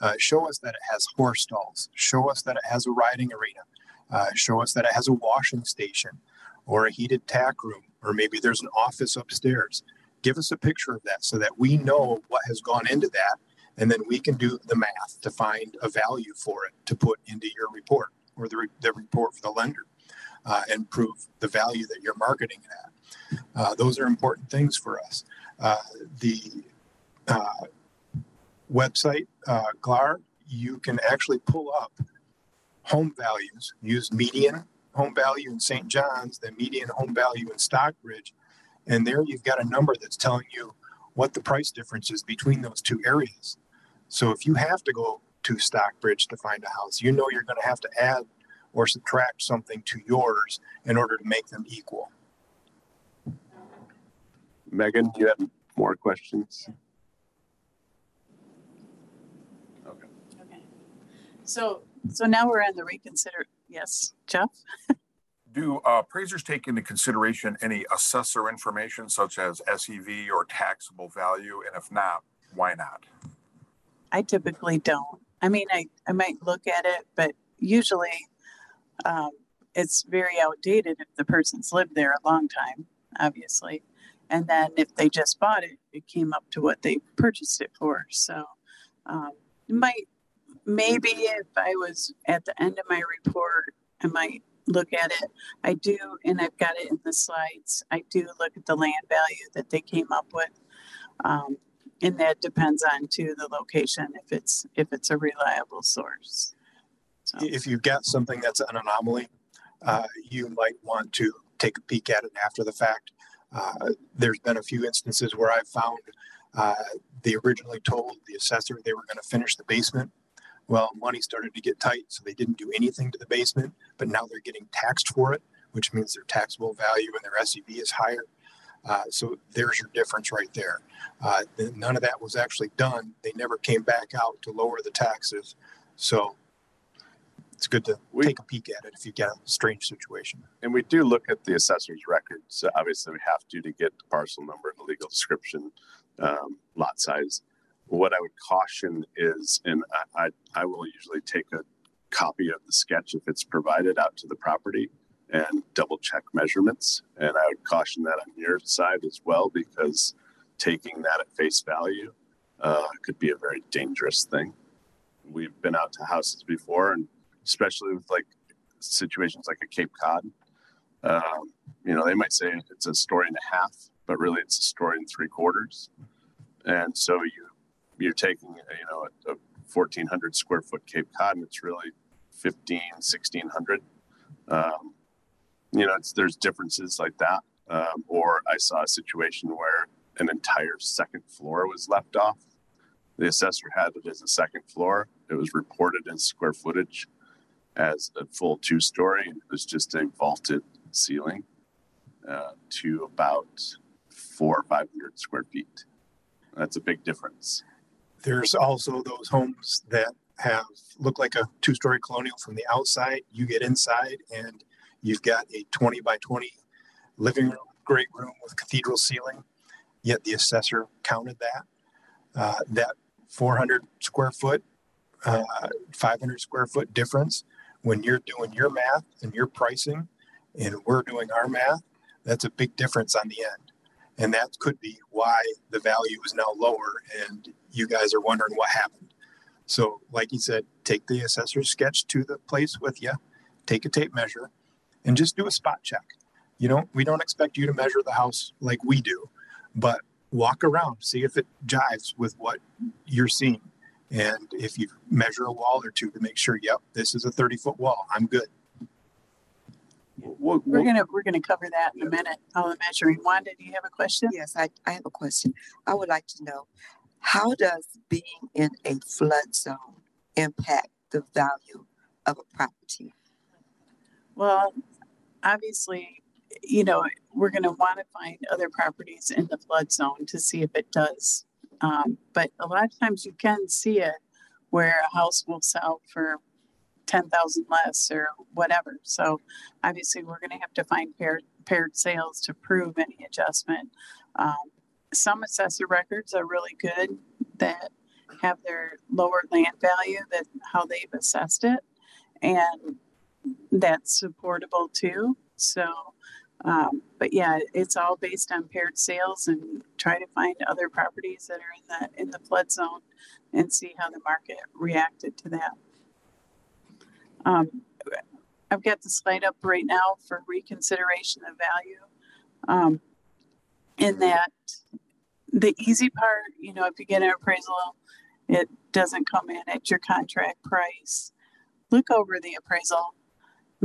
Uh, show us that it has horse stalls. Show us that it has a riding arena. Uh, show us that it has a washing station or a heated tack room, or maybe there's an office upstairs. Give us a picture of that so that we know what has gone into that and then we can do the math to find a value for it to put into your report or the, re- the report for the lender uh, and prove the value that you're marketing it at. Uh, those are important things for us. Uh, the uh, website, uh, GLAR, you can actually pull up home values, use median home value in St. John's, the median home value in Stockbridge, and there you've got a number that's telling you what the price difference is between those two areas. So if you have to go to Stockbridge to find a house, you know you're going to have to add or subtract something to yours in order to make them equal. megan do you have more questions okay Okay. So, so now we're on the reconsider, yes, Jeff? Do uh, appraisers take into consideration any assessor information such as SEV or taxable value? And if not, why not? I typically don't. I mean, I, I might look at it, but usually um, it's very outdated if the person's lived there a long time, obviously. And then if they just bought it, it came up to what they purchased it for. So um, might, maybe if I was at the end of my report, I might look at it. I do, and I've got it in the slides. I do look at the land value that they came up with. Um, and that depends on to the location if it's if it's a reliable source so If you've got something that's an anomaly, uh, you might want to take a peek at it after the fact. Uh, there's been a few instances where I've found uh, they originally told the assessor they were going to finish the basement. Well, money started to get tight, so they didn't do anything to the basement, but now they're getting taxed for it, which means their taxable value and their SEV is higher. Uh, so there's your difference right there. Uh, none of that was actually done. They never came back out to lower the taxes. So it's good to We- take a peek at it if you get a strange situation. And we do look at the assessor's records. So obviously, we have to to get the parcel number and the legal description, um, lot size. What I would caution is, and I, I, I will usually take a copy of the sketch if it's provided out to the property and double check measurements. And I would caution that on your side as well, because taking that at face value uh, could be a very dangerous thing. We've been out to houses before, and especially with like situations like a Cape Cod, um, you know, they might say it's a story and a half, but really it's a story and three quarters. And so you you're taking you know a, a 1400 square foot Cape Cod, and it's really 15 1600. Um, you know, there's differences like that. Um, or I saw a situation where an entire second floor was left off. The assessor had it as a second floor. It was reported as square footage as a full two story. It was just a vaulted ceiling uh, to about four or 500 square feet. That's a big difference. There's also those homes that have look like a two-story colonial from the outside. You get inside and you've got a 20 by 20 living room, great room with cathedral ceiling. Yet the assessor counted that. Uh, that 400 square foot, uh, 500 square foot difference. When you're doing your math and your pricing, and we're doing our math, that's a big difference on the end. And that could be why the value is now lower and you guys are wondering what happened. So, like you said, take the assessor's sketch to the place with you, take a tape measure, and just do a spot check. You know, we don't expect you to measure the house like we do, but walk around, see if it jives with what you're seeing. And if you measure a wall or two to make sure, yep, this is a 30 foot wall, I'm good. What, We're gonna, we're gonna cover that in a minute, all the measuring. Wanda, do you have a question? Yes, I, I have a question. I would like to know, how does being in a flood zone impact the value of a property? Well, obviously, you know, we're gonna wanna find other properties in the flood zone to see if it does. Um, but a lot of times you can see it where a house will sell for ten thousand less or whatever. So obviously, we're gonna have to find paired, paired sales to prove any adjustment. Um, some assessor records are really good that have their lower land value that how they've assessed it. And that's supportable too. So, um, but yeah, it's all based on paired sales and try to find other properties that are in the in the flood zone and see how the market reacted to that. Um, I've got the slide up right now for reconsideration of value. Um, in that, the easy part, you know, if you get an appraisal, it doesn't come in at your contract price. Look over the appraisal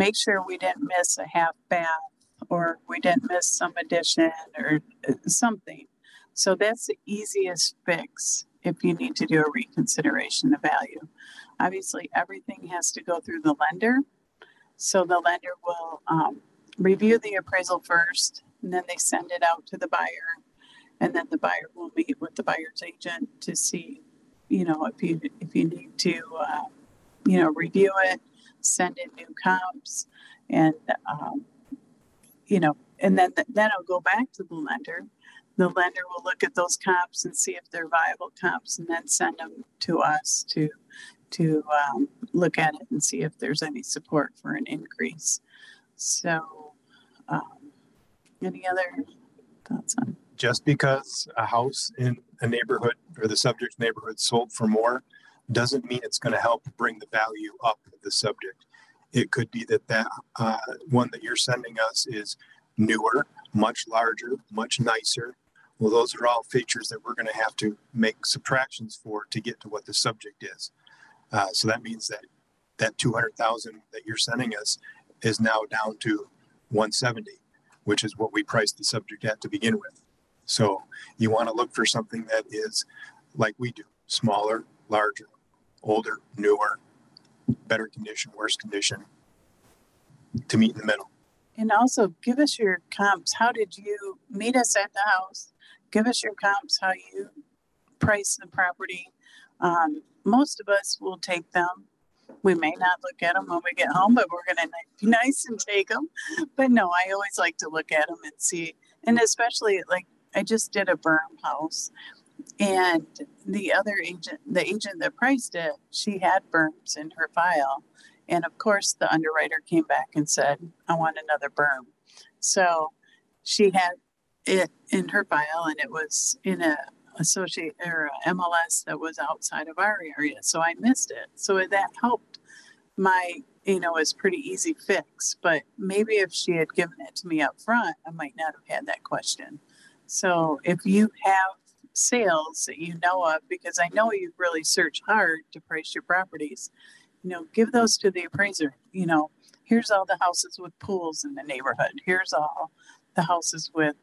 make sure we didn't miss a half bath or we didn't miss some addition or uh, something. So that's the easiest fix if you need to do a reconsideration of value. Obviously, everything has to go through the lender. So the lender will um, review the appraisal first, and then they send it out to the buyer. And then the buyer will meet with the buyer's agent to see, you know, if you if you need to, uh, you know, review it send in new comps and um, you know and then then it'll go back to the lender. The lender will look at those comps and see if they're viable comps and then send them to us to to um, look at it and see if there's any support for an increase. So um, any other thoughts on? Just because a house in a neighborhood or the subject neighborhood sold for more doesn't mean it's going to help bring the value up of the subject. It could be that that uh, one that you're sending us is newer, much larger, much nicer. Well, those are all features that we're going to have to make subtractions for to get to what the subject is. Uh, so that means that that 200,000 that you're sending us is now down to 170, which is what we priced the subject at to begin with. So you want to look for something that is like we do, smaller, larger, older, newer, better condition, worse condition, to meet in the middle. And also give us your comps. How did you meet us at the house? Give us your comps, how you price the property. Um, most of us will take them. We may not look at them when we get home, but we're going to be nice and take them. But no, I always like to look at them and see. And especially like I just did a berm house and the other agent, the agent that priced it, she had berms in her file. And of course, the underwriter came back and said, I want another berm. So she had it in her file and it was in a associate or a MLS that was outside of our area. So I missed it. So that helped my, you know, it's pretty easy fix. But maybe if she had given it to me up front, I might not have had that question. So if you have sales that you know of, because I know you really search hard to price your properties, you know, give those to the appraiser. You know, here's all the houses with pools in the neighborhood. Here's all the houses with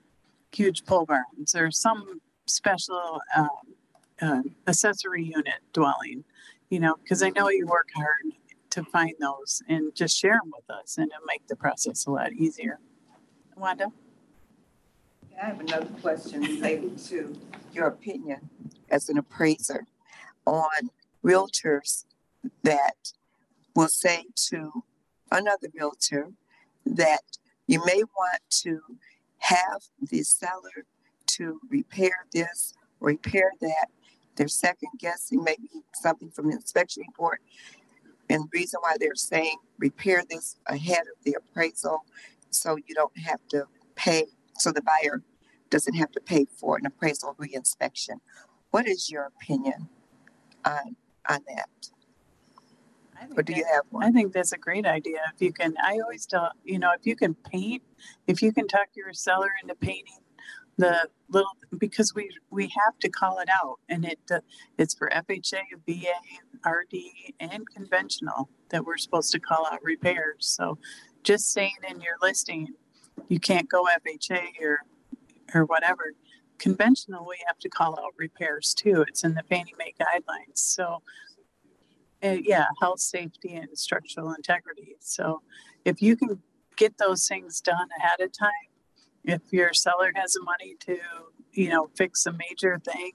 huge pole barns or some special um, uh, accessory unit dwelling, you know, because I know you work hard to find those and just share them with us and it'll make the process a lot easier. Wanda? I have another question related to your opinion as an appraiser on realtors that will say to another realtor that you may want to have the seller to repair this, repair that. They're second guessing maybe something from the inspection report. And the reason why they're saying repair this ahead of the appraisal so you don't have to pay, so the buyer doesn't have to pay for an appraisal reinspection. What is your opinion on, on that? Or do you have one? I think that's a great idea. If you can, I always tell, you know, if you can paint, if you can talk your seller into painting the little, because we, we have to call it out and it, uh, it's for FHA, VA, RD and conventional that we're supposed to call out repairs. So just saying in your listing, you can't go FHA or, or whatever. Conventional, we have to call out repairs too. It's in the Fannie Mae guidelines. So uh, yeah, health, safety, and structural integrity. So if you can get those things done ahead of time, if your seller has the money to, you know, fix a major thing,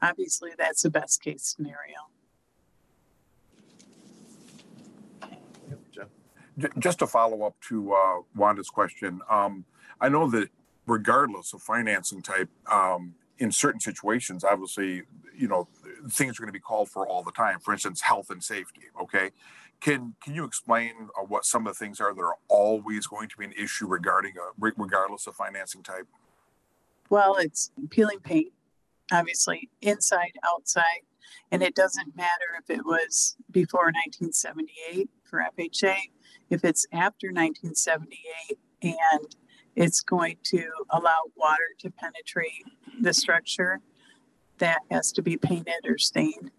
obviously that's the best case scenario. Just to follow up to uh, Wanda's question, um, I know that regardless of financing type, um, in certain situations, obviously, you know, things are going to be called for all the time. For instance, health and safety. Okay, can can you explain uh, what some of the things are that are always going to be an issue regarding a, regardless of financing type? Well, it's peeling paint, obviously, inside, outside. And it doesn't matter if it was before 1978 for FHA, if it's after 1978 and it's going to allow water to penetrate the structure, that has to be painted or stained.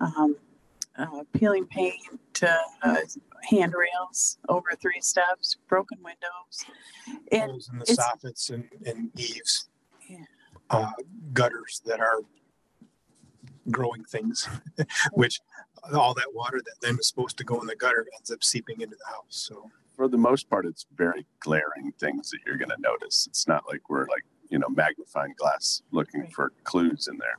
Um, uh, peeling paint uh, handrails over three steps, broken windows. And Holes in the soffits and, and eaves, Yeah. uh, gutters that are growing things, which all that water that then is supposed to go in the gutter ends up seeping into the house. So For the most part, it's very glaring things that you're going to notice. It's not like we're like, you know, magnifying glass looking Right. for clues in there.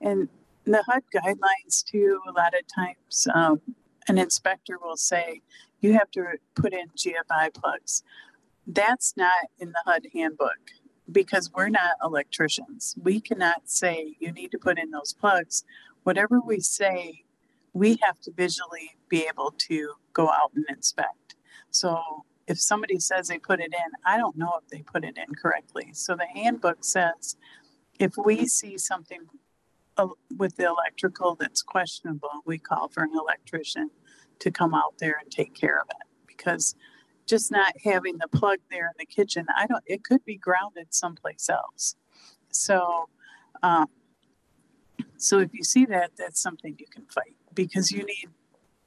And the HUD guidelines too, a lot of times, um, an inspector will say, you have to put in GFI plugs. That's not in the HUD handbook because we're not electricians. We cannot say you need to put in those plugs. Whatever we say, we have to visually be able to go out and inspect. So if somebody says they put it in, I don't know if they put it in correctly. So the handbook says if we see something uh, with the electrical that's questionable, we call for an electrician to come out there and take care of it. Because just not having the plug there in the kitchen, I don't, it could be grounded someplace else. So, um, so if you see that, that's something you can fight because you need,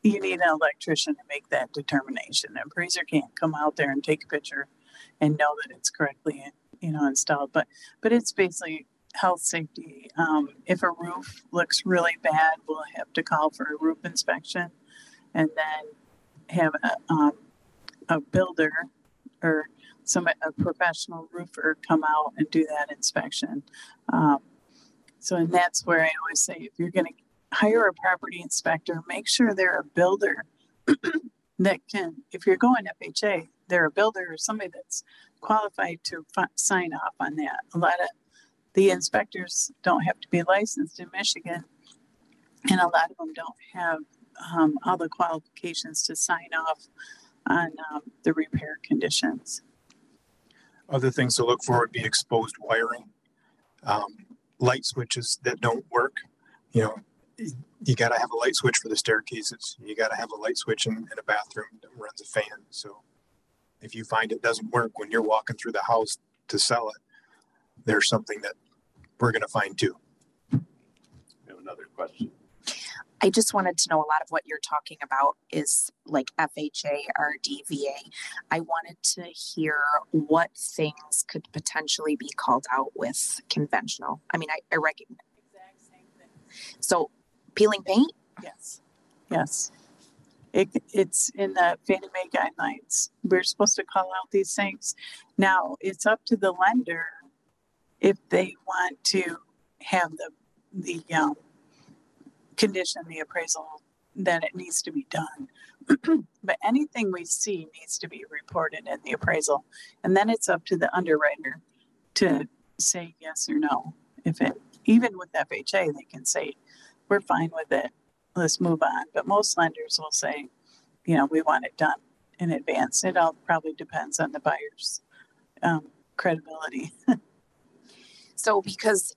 you need an electrician to make that determination. An appraiser can't come out there and take a picture and know that it's correctly, you know, installed. But, but it's basically health safety. Um, if a roof looks really bad, we'll have to call for a roof inspection and then have a, um, a builder or some a professional roofer come out and do that inspection. Um, so, and that's where I always say if you're going to hire a property inspector, make sure they're a builder that can, if you're going FHA, they're a builder or somebody that's qualified to fi- sign off on that. A lot of the inspectors don't have to be licensed in Michigan, and a lot of them don't have um, all the qualifications to sign off on um, the repair conditions. Other things to look for would be exposed wiring, um, light switches that don't work. You know, you got to have a light switch for the staircases. You got to have a light switch in, in a bathroom that runs a fan. So if you find it doesn't work when you're walking through the house to sell it, there's something that we're going to find too. We have another question. I just wanted to know a lot of what you're talking about is like FHA, RDVA. I wanted to hear what things could potentially be called out with conventional. I mean, I, I recognize. So, peeling paint? Yes. Yes. It, it's in the Fannie Mae guidelines. We're supposed to call out these things. Now, it's up to the lender if they want to have the the um, condition, the appraisal that it needs to be done. but anything we see needs to be reported in the appraisal, and then it's up to the underwriter to say yes or no. If it even with FHA, they can say we're fine with it. Let's move on. But most lenders will say, you know, we want it done in advance. It all probably depends on the buyer's um, credibility. So, because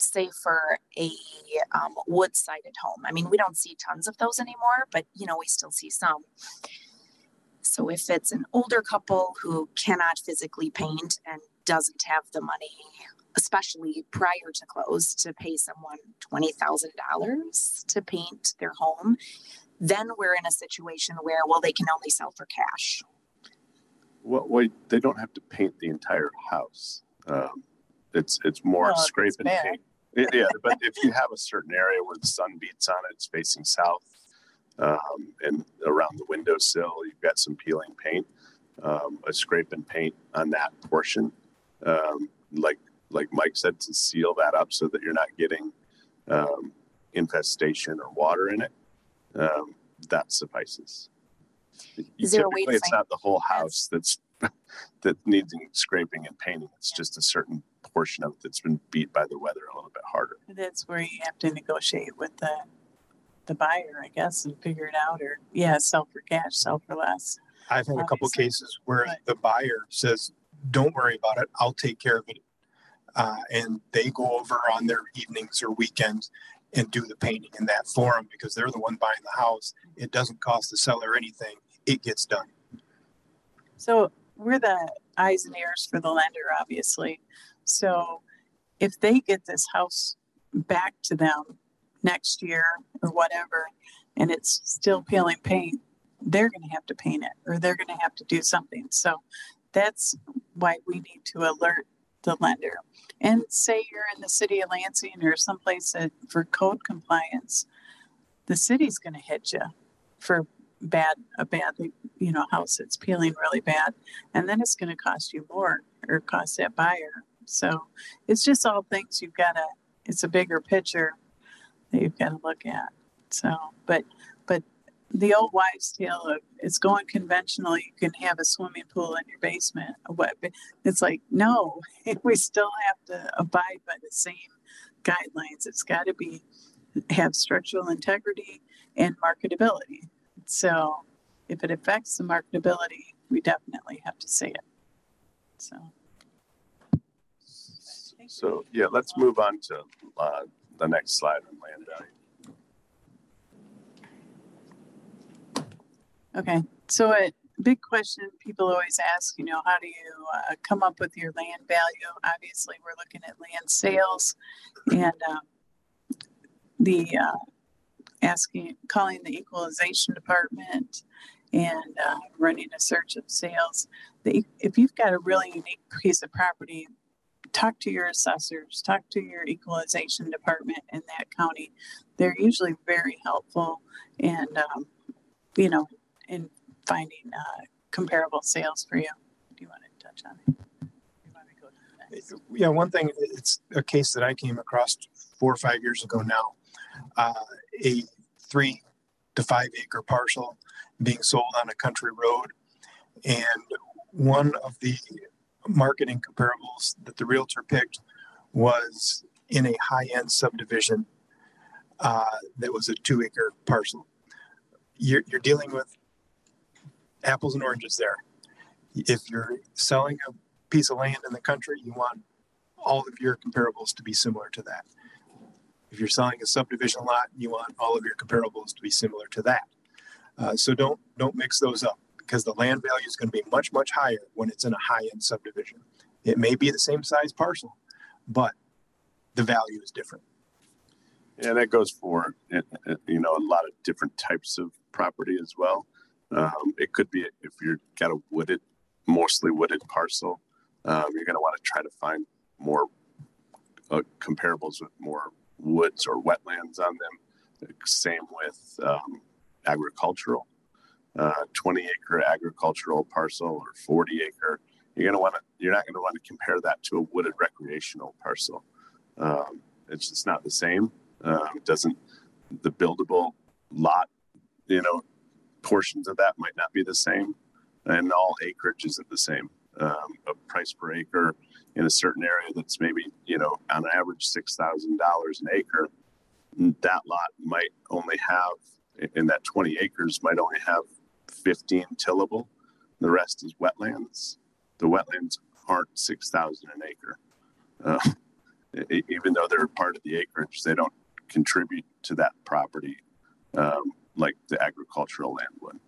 say for a um, wood sided home, I mean, we don't see tons of those anymore, but you know, we still see some. So, if it's an older couple who cannot physically paint and doesn't have the money, especially prior to close, to pay someone $20,000 to paint their home, then we're in a situation where, well, they can only sell for cash. Well, wait, they don't have to paint the entire house. Um, it's it's more if scrape and paint. Yeah, but if you have a certain area where the sun beats on it, it's facing south, um, and around the windowsill, you've got some peeling paint, um, a scrape and paint on that portion, um, like like Mike said, to seal that up so that you're not getting um, infestation or water in it. Um, that suffices. Is there a way Typically, it's find- not the whole house that's that needs scraping and painting. It's just a certain portion of it that's been beat by the weather a little bit harder. That's where you have to negotiate with the the buyer, I guess, and figure it out. Or yeah, sell for cash, sell for less. I've had a couple Obviously. cases where But- the buyer says, "Don't worry about it. I'll take care of it," uh, and they go over on their evenings or weekends and do the painting in that forum because they're the one buying the house. It doesn't cost the seller anything. It gets done. So we're the eyes and ears for the lender, obviously. So if they get this house back to them next year or whatever, and it's still peeling paint, they're going to have to paint it or they're going to have to do something. So that's why we need to alert the lender. And say you're in the city of Lansing or someplace that for code compliance, the city's going to hit you for bad a bad you know house that's peeling really bad and then it's going to cost you more or cost that buyer so it's just all things you've got to it's a bigger picture that you've got to look at. So but but the old wives tale of it's going conventional you can have a swimming pool in your basement what it's like no we still have to abide by the same guidelines. It's got to be have structural integrity and marketability. So if it affects the marketability, we definitely have to say it. So, So yeah, let's move on to uh, the next slide on land value. okay. So a big question people always ask, you know, how do you uh, come up with your land value? Obviously, we're looking at land sales and um, the uh, asking, calling the equalization department and uh, running a search of sales. The, if you've got a really unique piece of property, talk to your assessors, talk to your equalization department in that county. They're usually very helpful and, um, you know, in finding uh, comparable sales for you. Do you want to touch on it? Yeah, one thing, it's a case that I came across four or five years ago now. Uh, a three to five acre parcel being sold on a country road. And one of the marketing comparables that the realtor picked was in a high end subdivision uh, that was a two acre parcel. You're, you're dealing with apples and oranges there. If you're selling a piece of land in the country, you want all of your comparables to be similar to that. If you're selling a subdivision lot, you want all of your comparables to be similar to that. Uh, so don't don't mix those up because the land value is going to be much much higher when it's in a high end subdivision. It may be the same size parcel, but the value is different. Yeah, that goes for uh, uh, you know a lot of different types of property as well. Um, it could be if you've got a wooded, mostly wooded parcel, um, you're going to want to try to find more uh, comparables with more woods or wetlands on them. Same with um, agricultural, uh, 20 acre agricultural parcel or 40 acre. You're going to want to, you're not going to want to compare that to a wooded recreational parcel. Um, it's just not the same. Um, doesn't, the buildable lot, you know, portions of that might not be the same, and all acreage isn't the same. Um, a price per acre in a certain area that's maybe you know on average six thousand dollars an acre, that lot might only have in that twenty acres might only have fifteen tillable. The rest is wetlands. The wetlands aren't six thousand an acre. Uh, even though they're part of the acreage, they don't contribute to that property um, like the agricultural land would.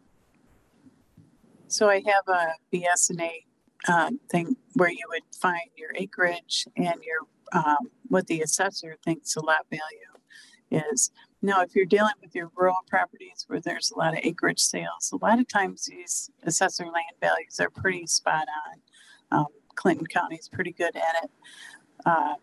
So I have a BS&A uh, thing where you would find your acreage and your um, what the assessor thinks the lot value is. Now, if you're dealing with your rural properties where there's a lot of acreage sales, a lot of times these assessor land values are pretty spot on. Um, Clinton County is pretty good at it. Uh,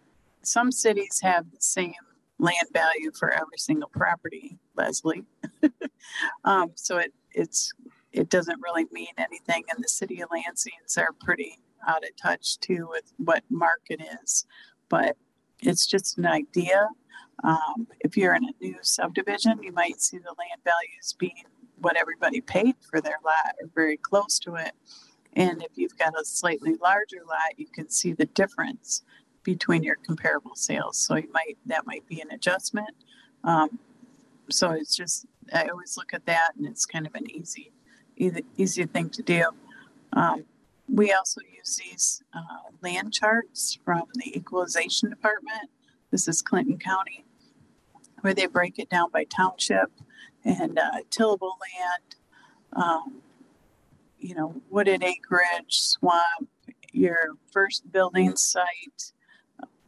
some cities have the same land value for every single property, Leslie. um, so it it's it doesn't really mean anything. And the city of Lansing's are pretty out of touch too with what market is, but it's just an idea. Um, if you're in a new subdivision, you might see the land values being what everybody paid for their lot or very close to it. And if you've got a slightly larger lot, you can see the difference between your comparable sales. So you might that might be an adjustment. Um, so it's just I always look at that, and it's kind of an easy easy, easy thing to do. Um, we also use these uh, land charts from the equalization department. This is Clinton County, where they break it down by township and uh, tillable land, um, you know, wooded acreage, swamp, your first building site.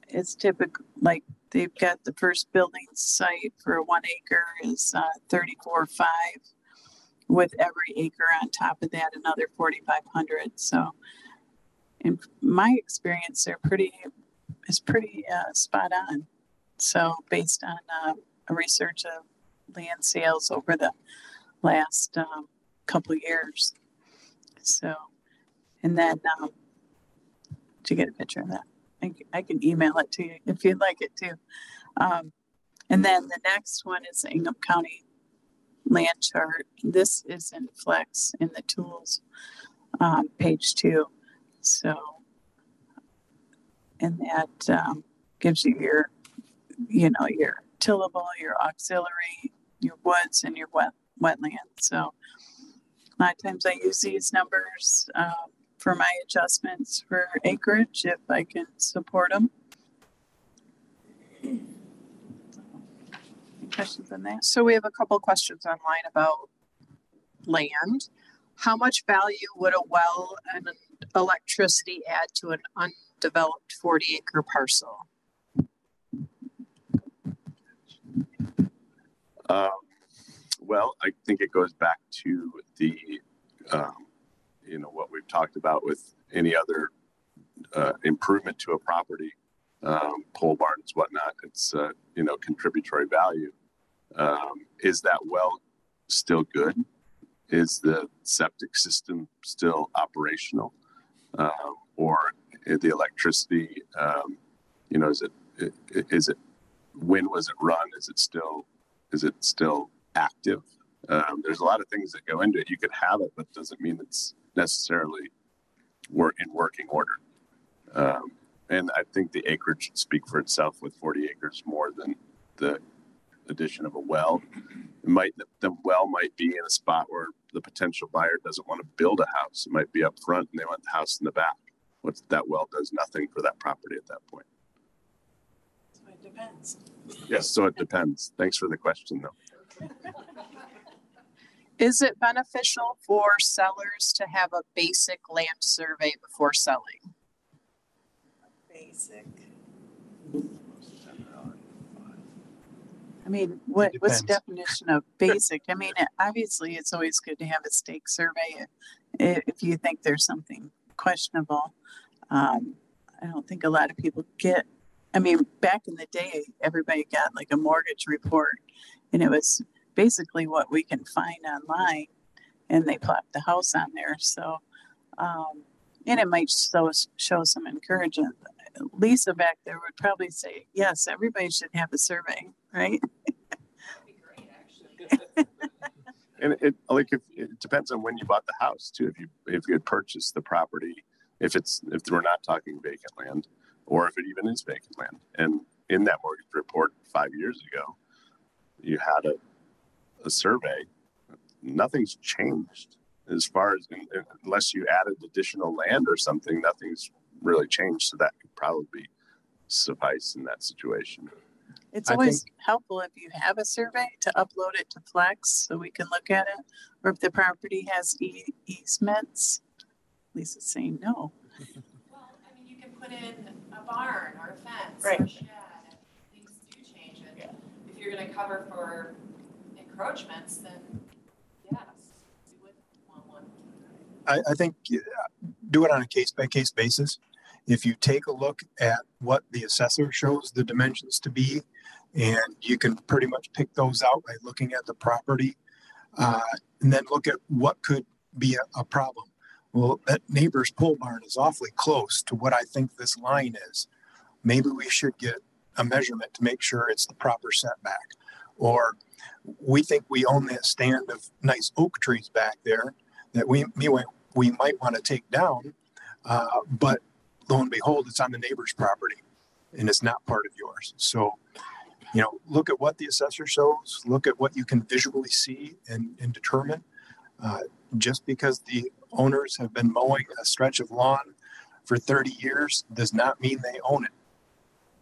It's typical, like they've got the first building site for one acre is uh, 34.5 with every acre on top of that another 4500 so in my experience they're pretty is pretty uh, spot on so based on uh, a research of land sales over the last um, couple years so and then um, to get a picture of that I, I, can email it to you if you'd like it too um, and then the next one is Ingham County land chart. This is in Flex in the tools, um, page two. So, and that um, gives you your, you know, your tillable, your auxiliary, your woods, and your wet wetland. So, a lot of times I use these numbers um, for my adjustments for acreage if I can support them. questions on that? So we have a couple questions online about land. How much value would a well and electricity add to an undeveloped 40 acre parcel? Um, well, I think it goes back to the, um, you know, what we've talked about with any other uh, improvement to a property, um, pole barns, whatnot. It's uh, you know contributory value. Um, is that well still good? Is the septic system still operational, um, or the electricity? Um, you know, is it is it when was it run? Is it still is it still active? Um, there's a lot of things that go into it. You could have it, but doesn't mean it's necessarily work in working order. Um, and I think the acreage should speak for itself with 40 acres more than the addition of a well. It might the well might be in a spot where the potential buyer doesn't want to build a house. It might be up front and they want the house in the back. What's that well does nothing for that property at that point. So it depends. Yes, so it depends. Thanks for the question though. Is it beneficial for sellers to have a basic land survey before selling? Basic. I mean, what, what's the definition of basic? I mean, obviously, it's always good to have a stake survey i- if you think there's something questionable. Um, I don't think a lot of people get, I mean, back in the day, everybody got like a mortgage report and it was basically what we can find online and they plopped the house on there. So, um, and it might show, show some encouragement. Lisa back there would probably say, yes, everybody should have a survey, right? And it like if it depends on when you bought the house too. If you if you had purchased the property, if it's if we're not talking vacant land, or if it even is vacant land, and in that mortgage report five years ago, you had a a survey. Nothing's changed as far as unless you added additional land or something. Nothing's really changed. So that could probably suffice in that situation. It's I always helpful if you have a survey to upload it to Flex so we can look at it. Or if the property has e- easements. Lisa's saying no. Well, I mean, you can put in a barn or a fence Right. or a shed, and things do change. And if you're gonna cover for encroachments, then yes, you would want one. I, I think uh, do it on a case by case basis. If you take a look at what the assessor shows the dimensions to be, and you can pretty much pick those out by looking at the property, uh, and then look at what could be a, a problem. Well, that neighbor's pole barn is awfully close to what I think this line is. Maybe we should get a measurement to make sure it's the proper setback. Or we think we own that stand of nice oak trees back there that we, we, we might want to take down, uh, but lo and behold, it's on the neighbor's property and it's not part of yours. So, you know, look at what the assessor shows, look at what you can visually see and, and determine. Uh, just because the owners have been mowing a stretch of lawn for 30 years does not mean they own it.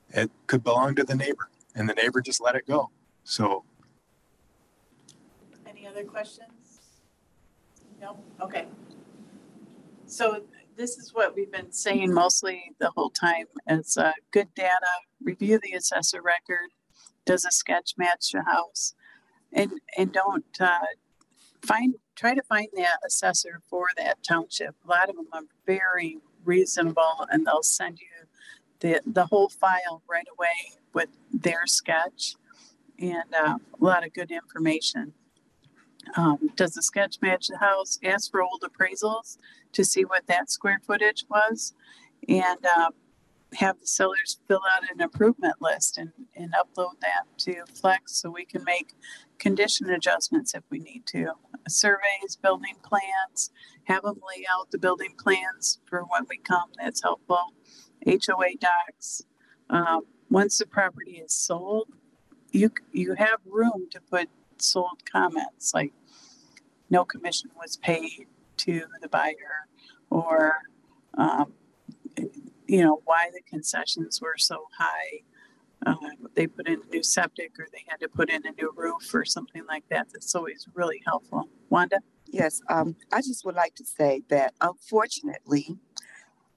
It could belong to the neighbor and the neighbor just let it go. So Any other questions? No? Okay. So this is what we've been saying mostly the whole time. It's uh, good data, review the assessor record, does a sketch match the house? And, and don't, uh, find, try to find that assessor for that township. A lot of them are very reasonable and they'll send you the, the whole file right away with their sketch and uh, a lot of good information. Um, does the sketch match the house? Ask for old appraisals to see what that square footage was, and um, have the sellers fill out an improvement list and, and upload that to Flex so we can make condition adjustments if we need to. Surveys, building plans, have them lay out the building plans for when we come. That's helpful. HOA docs. Um, once the property is sold, you you have room to put sold comments like no commission was paid to the buyer or um, you know why the concessions were so high. Uh, they put in a new septic or they had to put in a new roof or something like that. That's always really helpful. Wanda? Yes, um, I just would like to say that unfortunately,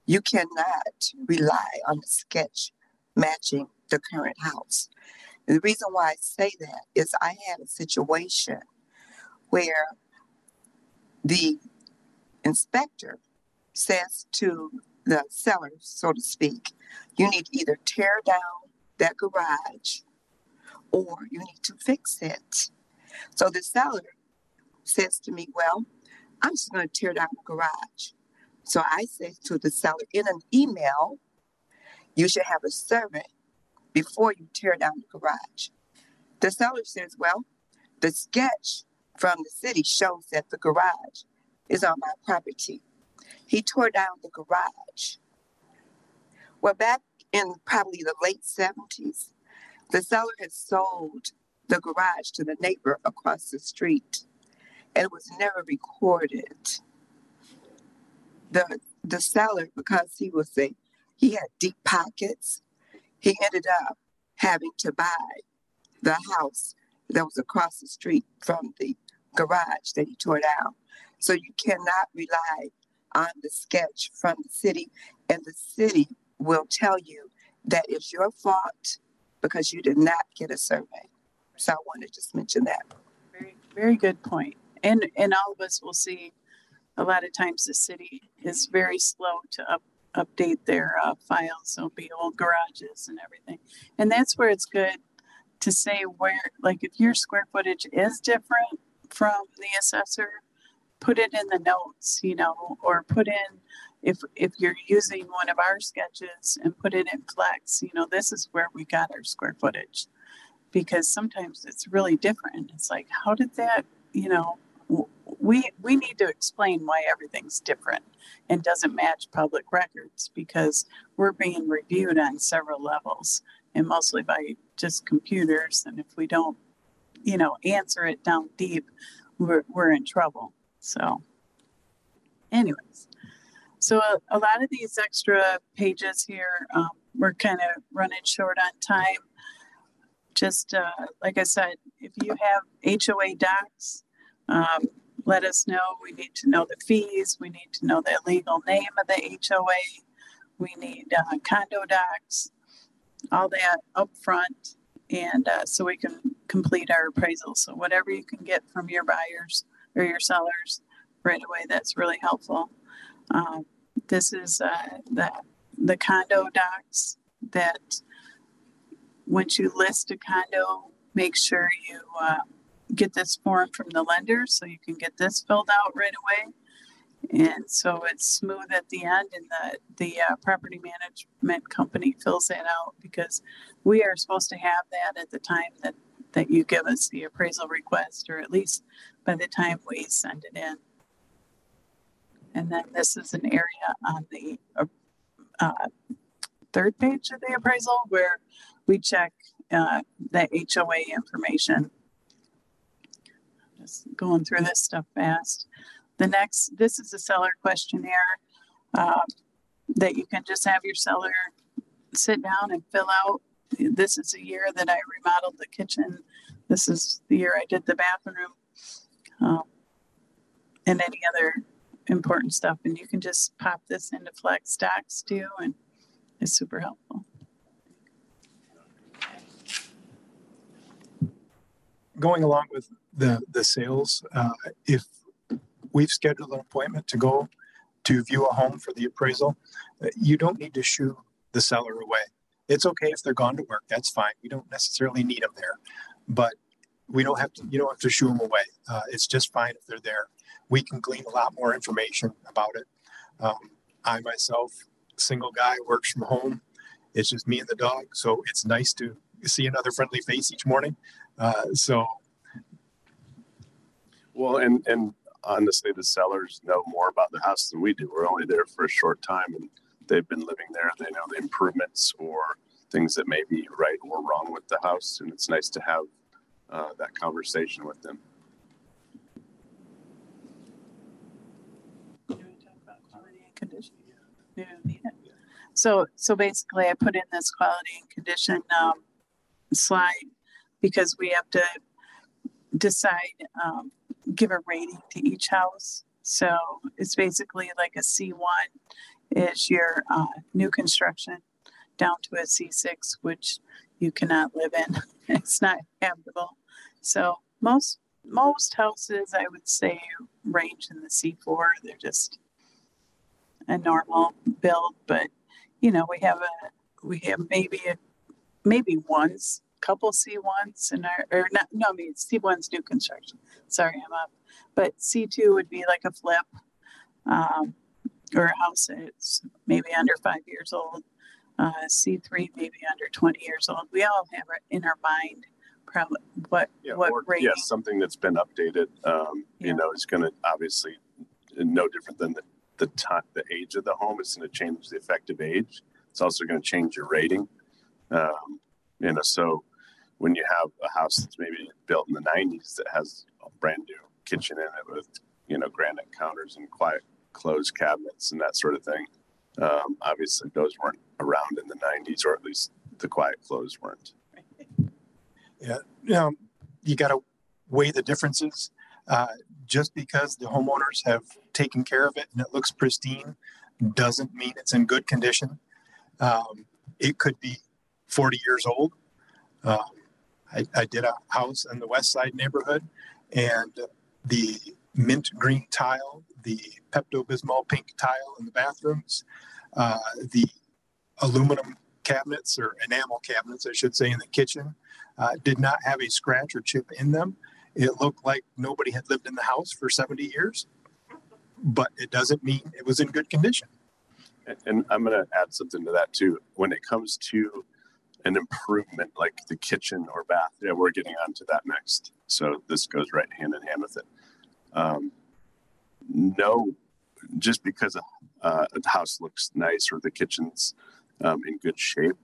you cannot rely on the sketch matching the current house. And the reason why I say that is I had a situation where the inspector says to the seller, so to speak, you need to either tear down that garage or you need to fix it. So the seller says to me, Well, I'm just going to tear down the garage. So I say to the seller in an email, you should have a survey before you tear down the garage. The seller says, Well, the sketch from the city shows that the garage is on my property. He tore down the garage. Well, back in probably the late 70s, the seller had sold the garage to the neighbor across the street and it was never recorded. The the seller, because he was a he had deep pockets, he ended up having to buy the house that was across the street from the garage that he tore down. So you cannot rely on the sketch from the city, and the city will tell you that it's your fault because you did not get a survey. So I want to just mention that. Very, very good point. And and all of us will see. A lot of times, the city is very slow to up, update their uh, files. There'll be old garages and everything, and that's where it's good to say where, like, if your square footage is different from the assessor, put it in the notes, you know, or put in if if you're using one of our sketches and put it in flex, you know, this is where we got our square footage. Because sometimes it's really different. It's like, how did that, you know, we we need to explain why everything's different and doesn't match public records because we're being reviewed on several levels and mostly by just computers and if we don't you know answer it down deep we're, we're in trouble so anyways so a, a lot of these extra pages here um, we're kind of running short on time just uh, like i said if you have hoa docs um, let us know. We need to know the fees. We need to know the legal name of the HOA. We need uh, condo docs, all that up front, and uh, so we can complete our appraisal. So whatever you can get from your buyers or your sellers right away, that's really helpful. Um, this is uh, the the condo docs that once you list a condo, make sure you uh, get this form from the lender so you can get this filled out right away. And so it's smooth at the end, and the the uh, property management company fills that out because we are supposed to have that at the time that that you give us the appraisal request, or at least by the time we send it in. And then this is an area on the uh, uh third page of the appraisal where we check uh, the HOA information just going through this stuff fast. The next, this is a seller questionnaire uh, that you can just have your seller sit down and fill out. This is a year that I remodeled the kitchen. This is the year I did the bathroom um, and any other important stuff. And you can just pop this into Flex Docs too, and it's super helpful. Going along with the the sales. Uh, if we've scheduled an appointment to go to view a home for the appraisal, uh, you don't need to shoo the seller away. It's okay if they're gone to work. That's fine. We don't necessarily need them there, but we don't have to. You don't have to shoo them away. Uh, it's just fine if they're there. We can glean a lot more information about it. Um, I myself, single guy, works from home. It's just me and the dog, so it's nice to see another friendly face each morning. Uh, so well, and and honestly, the sellers know more about the house than we do. We're only there for a short time, and they've been living there. They know the improvements or things that may be right or wrong with the house, and it's nice to have uh, that conversation with them. So, so basically, I put in this quality and condition um, slide because we have to decide um, give a rating to each house. So it's basically like a C1 is your uh, new construction down to a C6, which you cannot live in. it's not habitable. So most most houses, I would say, range in the C4. They're just a normal build, but you know, we have a, we have maybe a, maybe ones, couple C ones in our, or not, no, I mean, C one's new construction. Sorry, I'm up. But C two would be like a flip, um, or a house that's maybe under five years old. Uh, C three maybe under twenty years old. We all have it in our mind, probably what Yeah, what or rating. yes, something that's been updated. Um, Yeah. you know, is going to obviously no different than the the time, the age of the home. It's going to change the effective age. It's also going to change your rating. Um, you know, so when you have a house that's maybe built in the '90s that has a brand new kitchen in it with you know granite counters and quiet closed cabinets and that sort of thing. Um, obviously, those weren't around in the '90s, or at least the quiet closed weren't. Yeah. Um, you got to weigh the differences. Uh, just because the homeowners have taken care of it and it looks pristine doesn't mean it's in good condition. Um, it could be 40 years old. Um, I, I did a house in the west side neighborhood and the mint green tile, the Pepto Bismol pink tile in the bathrooms, uh, the aluminum cabinets or enamel cabinets, I should say, in the kitchen uh, did not have a scratch or chip in them. It looked like nobody had lived in the house for 70 years, but it doesn't mean it was in good condition. And- I'm going to add something to that too. When it comes to an improvement like the kitchen or bath, yeah, we're getting onto that next. So this goes right hand in hand with it. Um, no, just because a, uh, a house looks nice or the kitchen's um, in good shape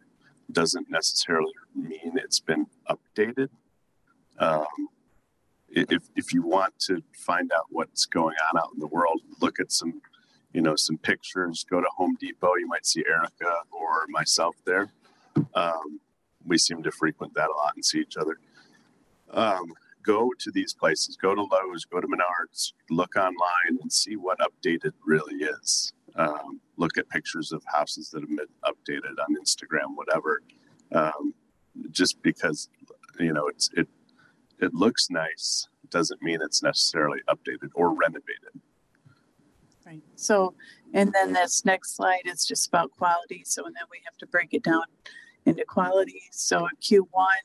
doesn't necessarily mean it's been updated. Um, if, if you want to find out what's going on out in the world, look at some you know, some pictures. Go to Home Depot. You might see Erica or myself there. Um, we seem to frequent that a lot and see each other. Um, go to these places. Go to Lowe's. Go to Menards. Look online and see what updated really is. Um, look at pictures of houses that have been updated on Instagram, whatever. Um, just because you know it's it it looks nice doesn't mean it's necessarily updated or renovated. Right. So, and then this next slide is just about quality. So, and then we have to break it down into quality. So, a Q1,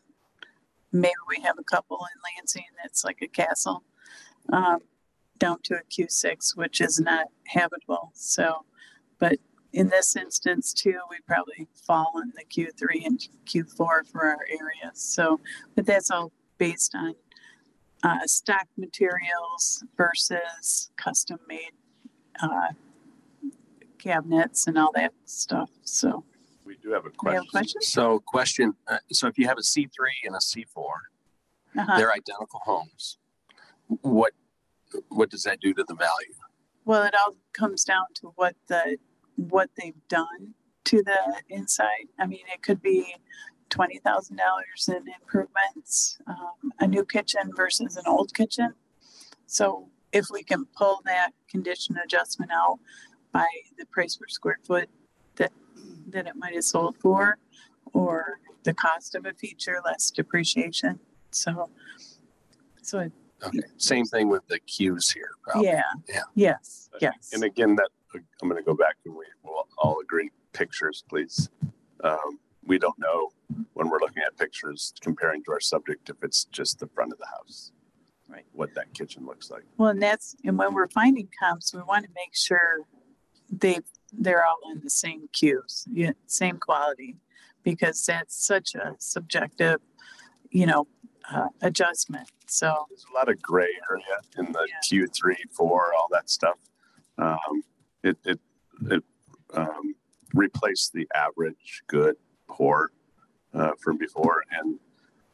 maybe we have a couple in Lansing that's like a castle, um, down to a Q6, which is not habitable. So, but in this instance too, we probably fall in the Q3 and Q4 for our area. So, but that's all based on uh, stock materials versus custom made uh, cabinets and all that stuff. So, We do have a we have question. So question, uh, so if you have a C three and a C four, Uh-huh. they're identical homes. What, what does that do to the value? Well, it all comes down to what the what they've done to the inside. I mean, it could be twenty thousand dollars in improvements, um, a new kitchen versus an old kitchen. So, if we can pull that condition adjustment out by the price per square foot that that it might have sold for, or the cost of a feature less depreciation. So, so it, Okay, same thing with the Qs here. probably. yeah, Yeah. yes, yes. And again, that I'm going to go back and we will all agree pictures, please. Um, we don't know when we're looking at pictures comparing to our subject if it's just the front of the house, Right. What that kitchen looks like. Well, and that's, and when we're finding comps, we want to make sure they, they're all in the same Qs, yeah, same quality, because that's such a subjective, you know, uh, adjustment. So, There's a lot of gray area in the Q3, four, all that stuff. Um, it it it um, replaced the average, good, poor uh, from before, and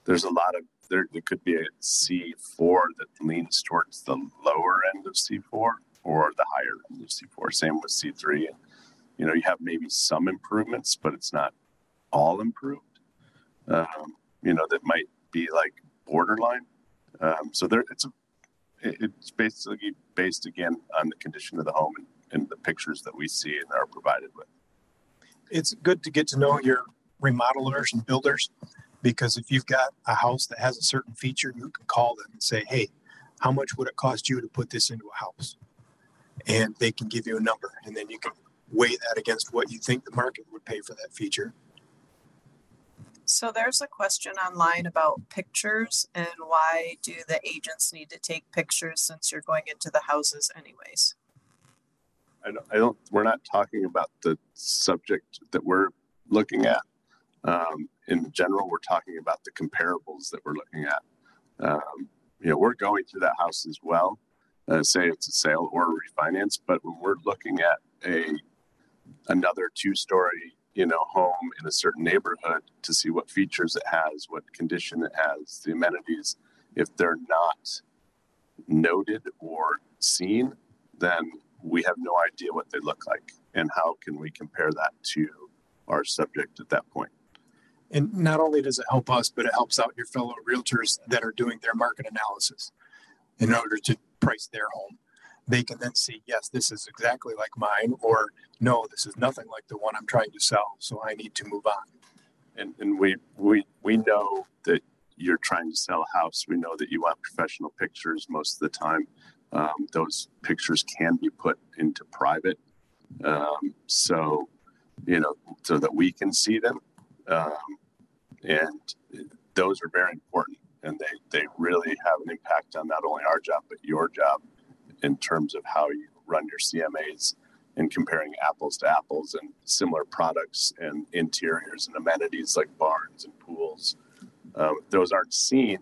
there's a lot of there. There could be a C4 that leans towards the lower end of C4 or the higher end of C4. Same with C3. And, you know, you have maybe some improvements, but it's not all improved. Um, you know, that might be like borderline. Um, so there, it's a, it's basically based again on the condition of the home and, and the pictures that we see and are provided with. It's good to get to know your remodelers and builders because if you've got a house that has a certain feature, you can call them and say, hey, how much would it cost you to put this into a house? And they can give you a number and then you can weigh that against what you think the market would pay for that feature. So there's a question online about pictures and why do the agents need to take pictures since you're going into the houses anyways? I don't, I don't, we're not talking about the subject that we're looking at. Um, in general, we're talking about the comparables that we're looking at. Um, you know, we're going through that house as well, uh, say it's a sale or a refinance, but when we're looking at a another two-story, you know, home in a certain neighborhood to see what features it has, what condition it has, the amenities, if they're not noted or seen, then we have no idea what they look like and how can we compare that to our subject at that point And not only does it help us, but it helps out your fellow realtors that are doing their market analysis in order to price their home. They can then see, yes, this is exactly like mine, or no, this is nothing like the one I'm trying to sell. So I need to move on. and, and we, we we know that you're trying to sell a house we know that you want professional pictures most of the time um, those pictures can be put into private um, so you know so that we can see them um, and those are very important and they they really have an impact on not only our job but your job in terms of how you run your cmas and comparing apples to apples and similar products and interiors and amenities like barns and pools um, if those aren't seen.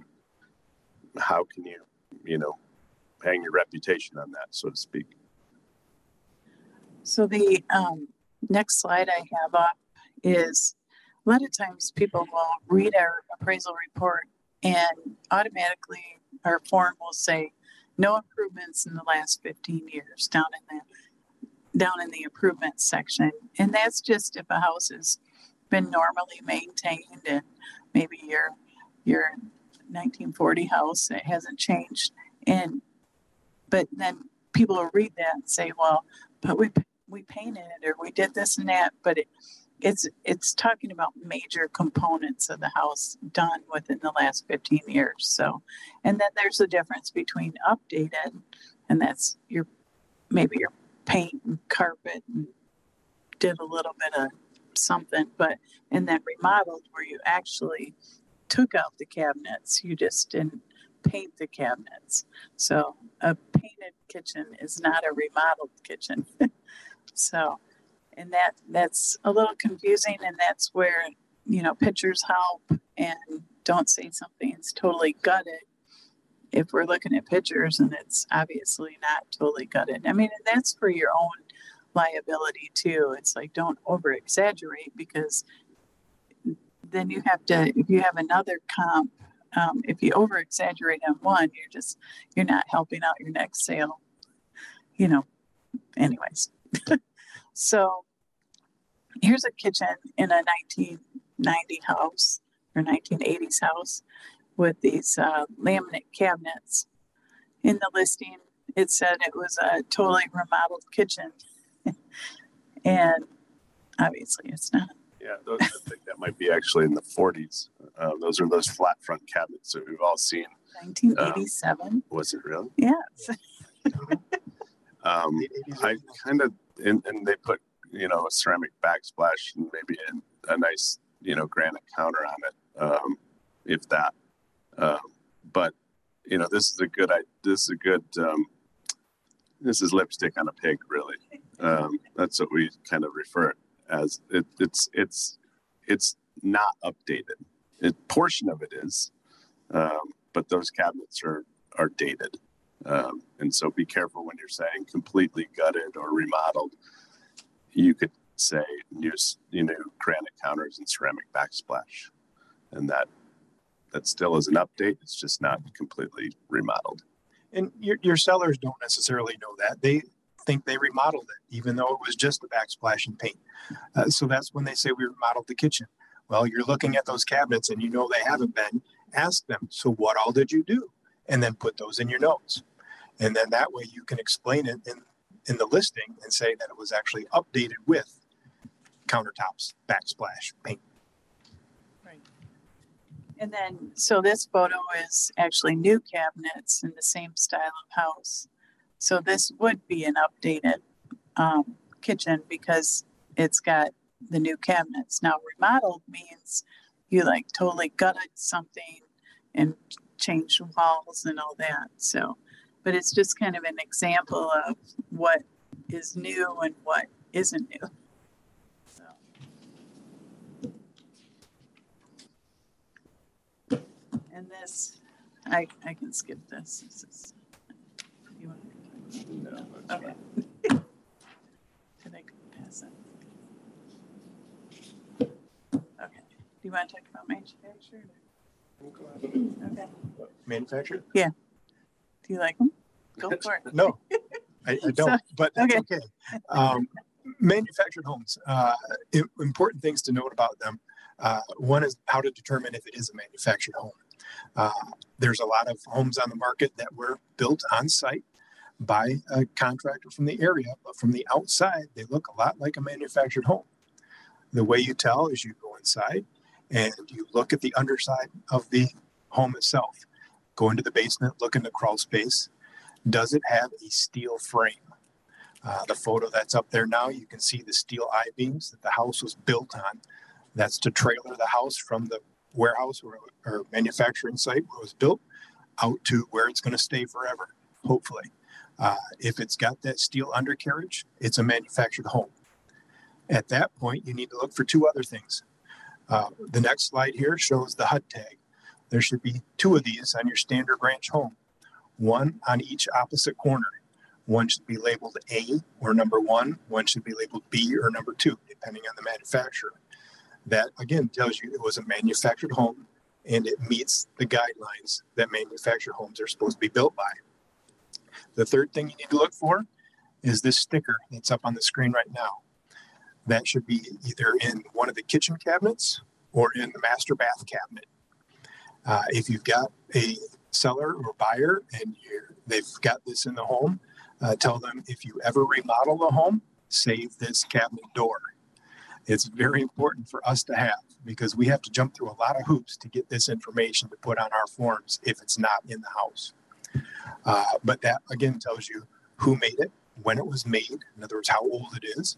How can you you know hang your reputation on that so to speak? So the um, next slide I have up is a lot of times people will read our appraisal report and automatically our form will say no improvements in the last 15 years down in the down in the improvements section. And that's just if a house has been normally maintained and maybe your your 1940 house it hasn't changed and but then people will read that and say well but we we painted it or we did this and that but it, it's it's talking about major components of the house done within the last 15 years so. And then there's a difference between updated and that's your maybe your paint and carpet and did a little bit of something but and then remodeled where you actually took out the cabinets you just didn't paint the cabinets. So a painted kitchen is not a remodeled kitchen. So and that that's a little confusing and that's where you know pictures help and don't say something's totally gutted if we're looking at pictures and it's obviously not totally gutted. I mean and that's for your own liability too. It's like don't over exaggerate because then you have to if you have another comp um, if you over exaggerate on one you're just you're not helping out your next sale you know anyways so here's a kitchen in a 1990 house or 1980s house with these uh, laminate cabinets. In the listing, it said it was a totally remodeled kitchen. and obviously, it's not. yeah those, i think that might be actually in the 40s uh, those are those flat front cabinets that we've all seen 1987. was it really yes. um, I kind of and, and they put you know a ceramic backsplash and maybe a, a nice you know granite counter on it, um, if that. Um, but you know this is a good I this is a good um, this is lipstick on a pig really. Um, that's what we kind of refer it as. It, it's it's it's not updated. A portion of it is, um, but those cabinets are are dated. Um, and so be careful when you're saying completely gutted or remodeled. You could say use you know granite counters and ceramic backsplash, and that that still is an update. It's just not completely remodeled. And your, your sellers don't necessarily know that. They think they remodeled it, even though it was just the backsplash and paint. Uh, so that's when they say we remodeled the kitchen. Well, you're looking at those cabinets and you know they haven't been. Ask them, so what all did you do? And then put those in your notes. And then that way you can explain it in, in the listing and say that it was actually updated with countertops, backsplash, paint. Right. And then, so this photo is actually new cabinets in the same style of house. So this would be an updated um, kitchen because it's got the new cabinets. Now remodeled means you like totally gutted something and changed walls and all that. So, but it's just kind of an example of what is new and what isn't new. So. And this, I, I can skip this. This is, you want Okay. Did I past that? Okay. Do you want to talk about manufactured? Okay. Manufactured? Do you like them? Go for it. No, I, I don't, but that's okay. okay. Um, manufactured homes, uh, important things to note about them. Uh, one is how to determine if it is a manufactured home. Uh, there's a lot of homes on the market that were built on site by a contractor from the area, but from the outside, they look a lot like a manufactured home. The way you tell is you go inside and you look at the underside of the home itself. Go into the basement, look in the crawl space. Does it have a steel frame? Uh, the photo that's up there now, you can see the steel I beams that the house was built on. That's to trailer the house from the warehouse or, or manufacturing site where it was built out to where it's going to stay forever, hopefully. Uh, if it's got that steel undercarriage, it's a manufactured home. At that point, you need to look for two other things. Uh, the next slide here shows the HUD tag. There should be two of these on your standard ranch home, one on each opposite corner. One should be labeled A or number one, one should be labeled B or number two, depending on the manufacturer. That again tells you it was a manufactured home and it meets the guidelines that manufactured homes are supposed to be built by. The third thing you need to look for is this sticker that's up on the screen right now. That should be either in one of the kitchen cabinets or in the master bath cabinet. Uh, if you've got a seller or buyer and they've got this in the home, uh, tell them if you ever remodel the home, save this cabinet door. It's very important for us to have because we have to jump through a lot of hoops to get this information to put on our forms if it's not in the house. Uh, but that again tells you who made it, when it was made, in other words, how old it is,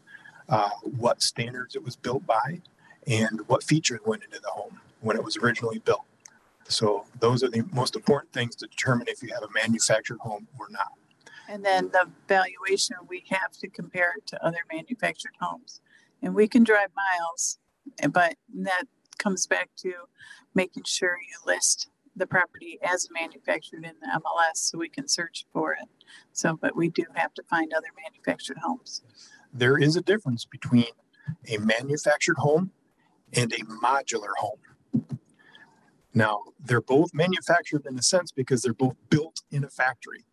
uh, what standards it was built by, and what features went into the home when it was originally built. So those are the most important things to determine if you have a manufactured home or not. And then the valuation, we have to compare it to other manufactured homes. And we can drive miles, eh, but that comes back to making sure you list the property as manufactured in the MLS so we can search for it. So, but we do have to find other manufactured homes. There is a difference between a manufactured home and a modular home. Now, they're both manufactured in a sense because they're both built in a factory,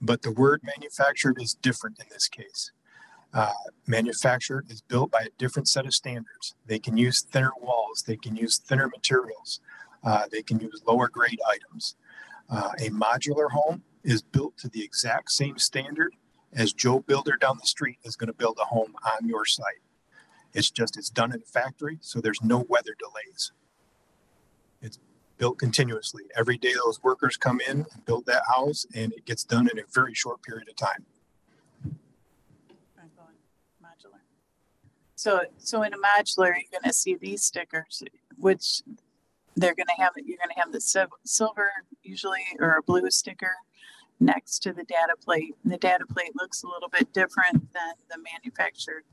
but the word manufactured is different in this case. Uh, manufactured is built by a different set of standards. They can use thinner walls, they can use thinner materials, uh, they can use lower grade items. Uh, a modular home is built to the exact same standard as Joe Builder down the street is going to build a home on your site. It's just it's done in a factory, so there's no weather delays. Built continuously. Every day those workers come in and build that house, and it gets done in a very short period of time. Modular. So, so in a modular, you're gonna see these stickers, which they're gonna have, you're gonna have the silver usually, or a blue sticker next to the data plate. And the data plate looks a little bit different than the manufactured.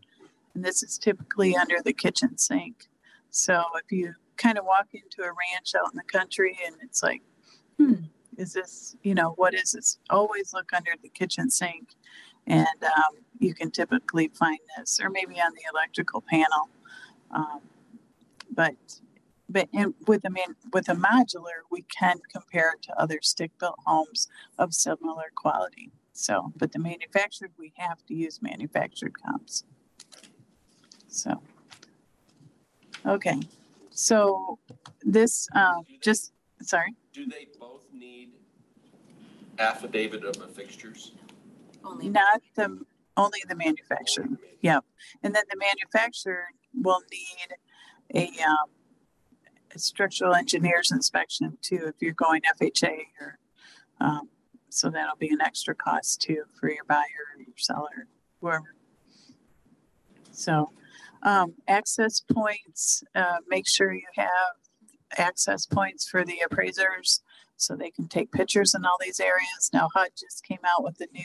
And this is typically under the kitchen sink. So if you kind of walk into a ranch out in the country and it's like, hmm, is this, you know, what is this? Always look under the kitchen sink and um, you can typically find this, or maybe on the electrical panel. Um, but but in, with a man, with a modular, we can compare it to other stick-built homes of similar quality. So, but the manufactured, we have to use manufactured comps. So, okay, so this um, just sorry. Do they both need affidavit of the fixtures? Only Not the, only the manufacturer, yep. And then the manufacturer will need a, um, a structural engineer's inspection too, if you're going FHA or, um, so that'll be an extra cost too for your buyer, or your seller, whoever. So, um, access points, uh, make sure you have access points for the appraisers so they can take pictures in all these areas. Now HUD just came out with a new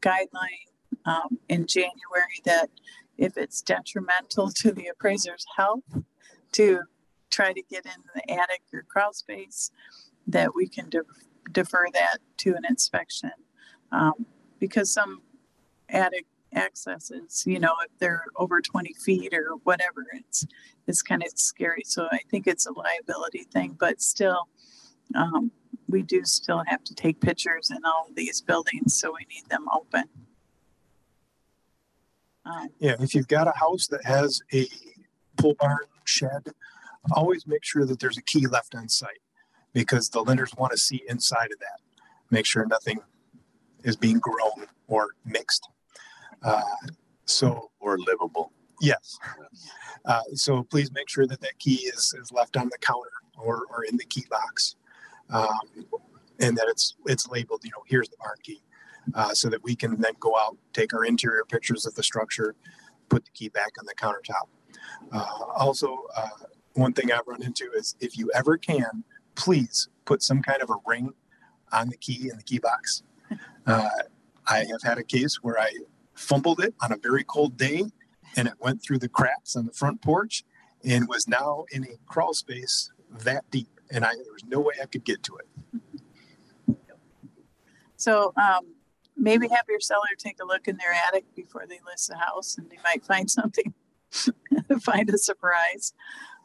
guideline um, in January that if it's detrimental to the appraiser's health to try to get in the attic or crawl space, that we can de- defer that to an inspection. Um, because some attic accesses, you know, if they're over 20 feet or whatever, it's it's kind of scary. So I think it's a liability thing, but still, um, we do still have to take pictures in all of these buildings, so we need them open. Um, Yeah, if you've got a house that has a pole barn shed, always make sure that there's a key left on site because the lenders want to see inside of that. Make sure nothing is being grown or mixed. Uh, so, Or livable. yes. Uh, so please make sure that that key is, is left on the counter or, or in the key box. Um, and that it's it's labeled, you know, here's the barn key. Uh, so that we can then go out, take our interior pictures of the structure, put the key back on the countertop. Uh, also, uh, one thing I've run into is if you ever can, please put some kind of a ring on the key in the key box. Uh, I have had a case where I fumbled it on a very cold day and it went through the cracks on the front porch and was now in a crawl space that deep. And I, there was no way I could get to it. So um, maybe have your seller take a look in their attic before they list the house, and they might find something, find a surprise.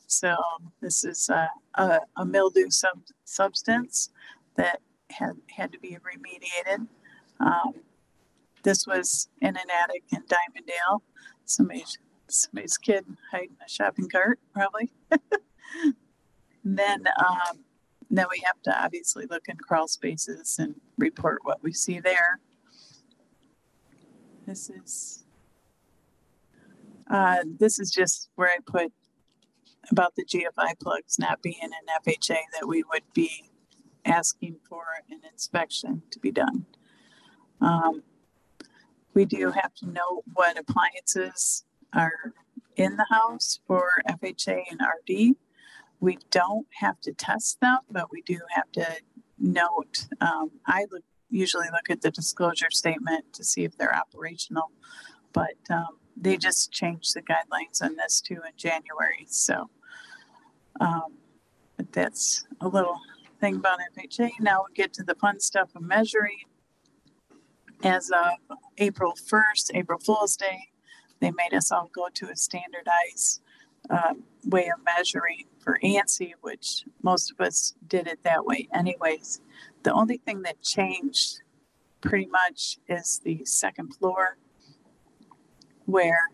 So this is uh, a, a mildew sub- substance that had had to be remediated. Um, this was in an attic in Diamondale. Somebody's somebody's kid hiding a shopping cart, probably. then um, then we have to obviously look in crawl spaces and report what we see there. This is uh, this is just where I put about the GFI plugs not being an FHA that we would be asking for an inspection to be done. Um, we do have to know what appliances are in the house for FHA and RD. We don't have to test them, but we do have to note. Um, I look, usually look at the disclosure statement to see if they're operational, but um, they just changed the guidelines on this too in January. So um, that's a little thing about FHA. Now we get to the fun stuff of measuring. As of April 1st, April Fool's Day, they made us all go to a standardized uh, way of measuring for ANSI, which most of us did it that way anyways. The only thing that changed pretty much is the second floor, where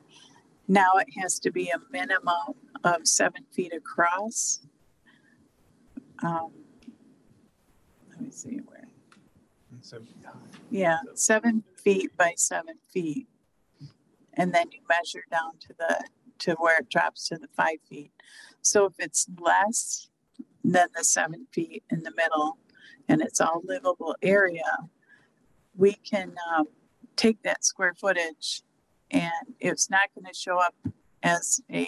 now it has to be a minimum of seven feet across. Um, let me see where. So, Yeah, seven feet by seven feet. And then you measure down to the, to where it drops to the five feet. So if it's less than the seven feet in the middle and it's all livable area, we can um, take that square footage and it's not going to show up as a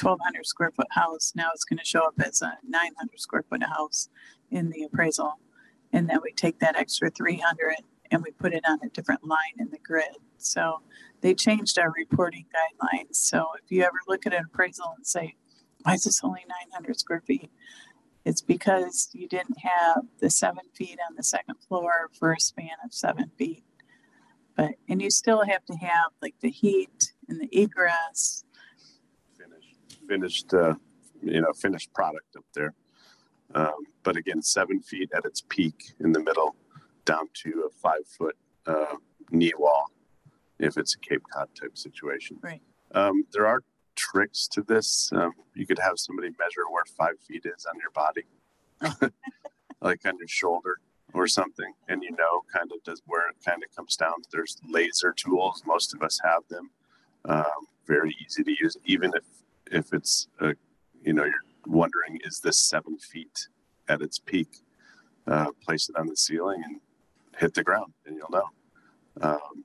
1200 square foot house. Now it's going to show up as a 900 square foot house in the appraisal. And then we take that extra 300 and we put it on a different line in the grid. So they changed our reporting guidelines. So if you ever look at an appraisal and say, why is this only 900 square feet? It's because you didn't have the seven feet on the second floor for a span of seven feet. But, and you still have to have like the heat and the egress. finished, finished, uh, you know, finished product up there. Um, but again, seven feet at its peak in the middle, down to a five foot uh, knee wall, if it's a Cape Cod type situation. Right. Um, there are tricks to this. Um, you could have somebody measure where five feet is on your body, like on your shoulder or something, and you know kind of does where it kind of comes down. There's laser tools. Most of us have them. Um, very easy to use, even if if it's a, you know, you're wondering is this seven feet at its peak? Uh, place it on the ceiling and hit the ground, and you'll know. Um,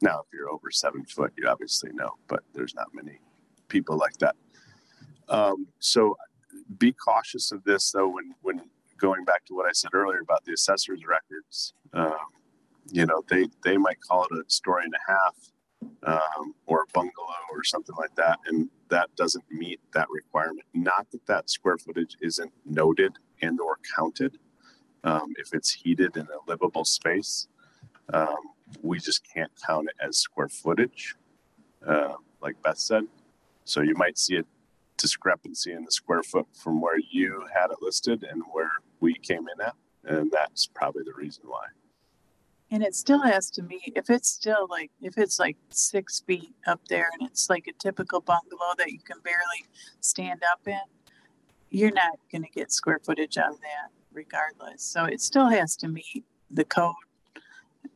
now, if you're over seven foot, you obviously know, but there's not many people like that. Um, so be cautious of this though when when going back to what I said earlier about the assessor's records. Um, you know, they they might call it a story and a half um, or a bungalow or something like that, and that doesn't meet that requirement. Not that that square footage isn't noted and or counted. Um, if it's heated in a livable space, um, we just can't count it as square footage, uh, like Beth said. So you might see a discrepancy in the square foot from where you had it listed and where we came in at, and that's probably the reason why. And it still has to meet, if it's still like, if it's like six feet up there and it's like a typical bungalow that you can barely stand up in, you're not going to get square footage out of that regardless. So it still has to meet the code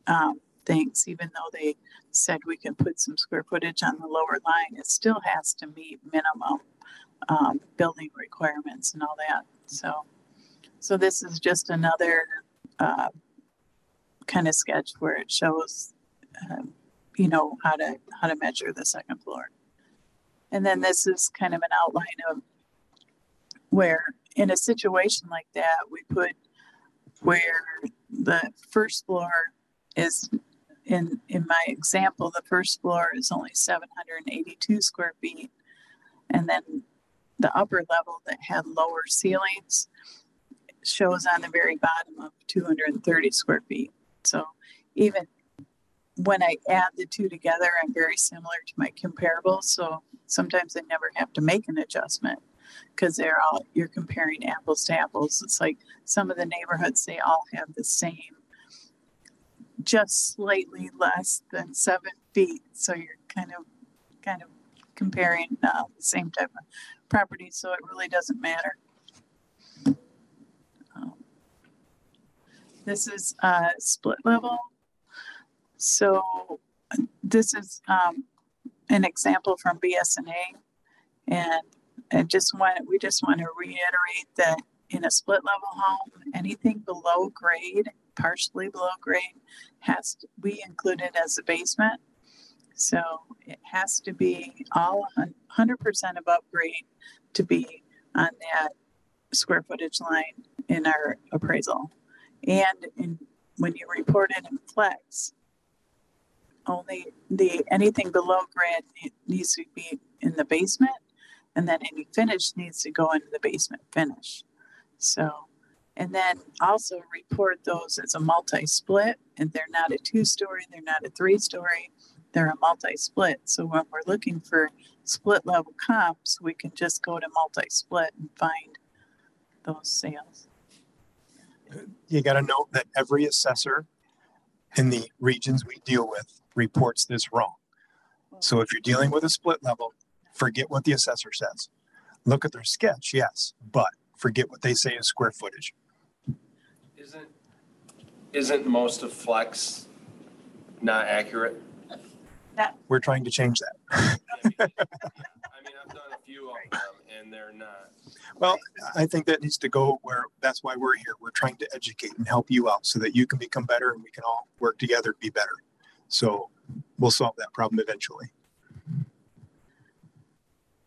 um, things, even though they said we can put some square footage on the lower line, it still has to meet minimum um, building requirements and all that. So, so this is just another uh, kind of sketch where it shows, um, you know, how to how to measure the second floor. And then this is kind of an outline of where in a situation like that we put where the first floor is in in my example the first floor is only 782 square feet. And then the upper level that had lower ceilings shows on the very bottom of 230 square feet. So even when I add the two together, I'm very similar to my comparables. So sometimes I never have to make an adjustment because they're all, you're comparing apples to apples. It's like some of the neighborhoods, they all have the same, just slightly less than seven feet. So you're kind of, kind of comparing uh, the same type of property. So it really doesn't matter. Um, this is uh, split level. So this is um, an example from BS&A, and I just want we just want to reiterate that in a split level home, anything below grade, partially below grade, has to be included as a basement. So it has to be all 100% above grade to be on that square footage line in our appraisal. And in, when you report it in flex, only the anything below grade needs to be in the basement, and then any finish needs to go into the basement finish. So, and then also report those as a multi-split, and they're not a two-story, they're not a three-story, they're a multi-split. So when we're looking for split level comps, we can just go to multi-split and find those sales. You got to note that every assessor in the regions we deal with reports this wrong. So if you're dealing with a split level, forget what the assessor says. Look at their sketch, yes, but forget what they say is square footage. Isn't, isn't most of Flex not accurate? That. We're trying to change that. I mean, I've done a few of them and they're not. Well, I think that needs to go where that's why we're here. We're trying to educate and help you out so that you can become better and we can all work together to be better. So we'll solve that problem eventually.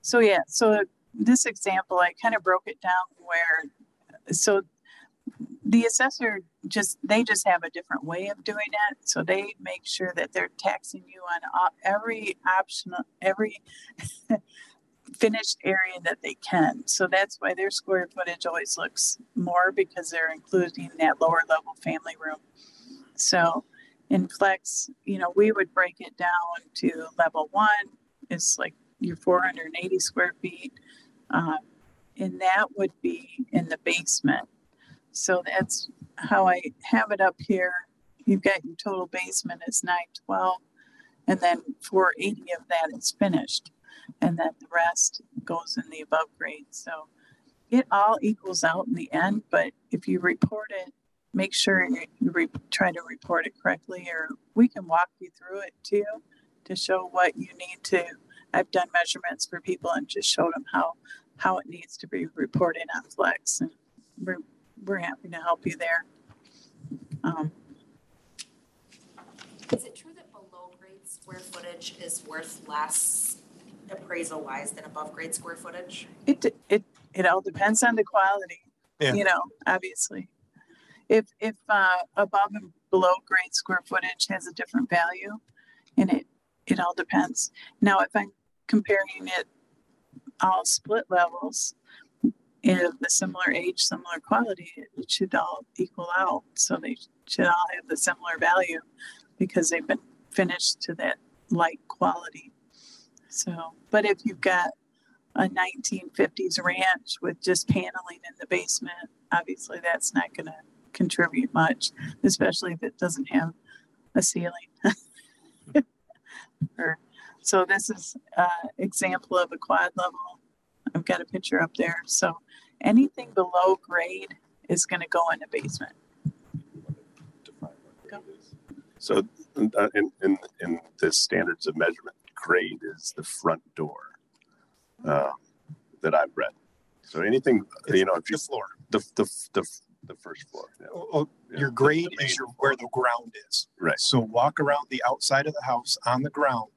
So yeah, so this example, I kind of broke it down where, so the assessor just, they just have a different way of doing it. So they make sure that they're taxing you on every optional, every finished area that they can. So that's why their square footage always looks more because they're including that lower level family room. So in Flex, you know, we would break it down to level one is like your 480 square feet. Um, and that would be in the basement. So that's how I have it up here. You've got your total basement is 912, and then 480 of that is finished, and then the rest goes in the above grade. So it all equals out in the end, but if you report it, make sure you, re- try to report it correctly, or we can walk you through it too to show what you need to. I've done measurements for people and just showed them how how it needs to be reported on Flex, and we're we're happy to help you there. Um, Is it true that below grade square footage is worth less appraisal wise than above grade square footage? It, it, it all depends on the quality, Yeah. you know, obviously. If, if, uh, above and below grade square footage has a different value and it, it all depends. Now, if I'm comparing it all split levels and the similar age, similar quality, it should all equal out. So they should all have the similar value because they've been finished to that like quality. So, but if you've got a 1950s ranch with just paneling in the basement, obviously that's not going to contribute much, especially if it doesn't have a ceiling. or, so this is an example of a quad level. I've got a picture up there. So anything below grade is going to go in the basement. So uh, in, in, in the standards of measurement, grade is the front door uh, that I've read. So anything, you know, if you The floor. the the the, the first floor, yeah. Oh, oh, Yeah. Your grade The is your, where the ground is. Right. So walk around the outside of the house on the ground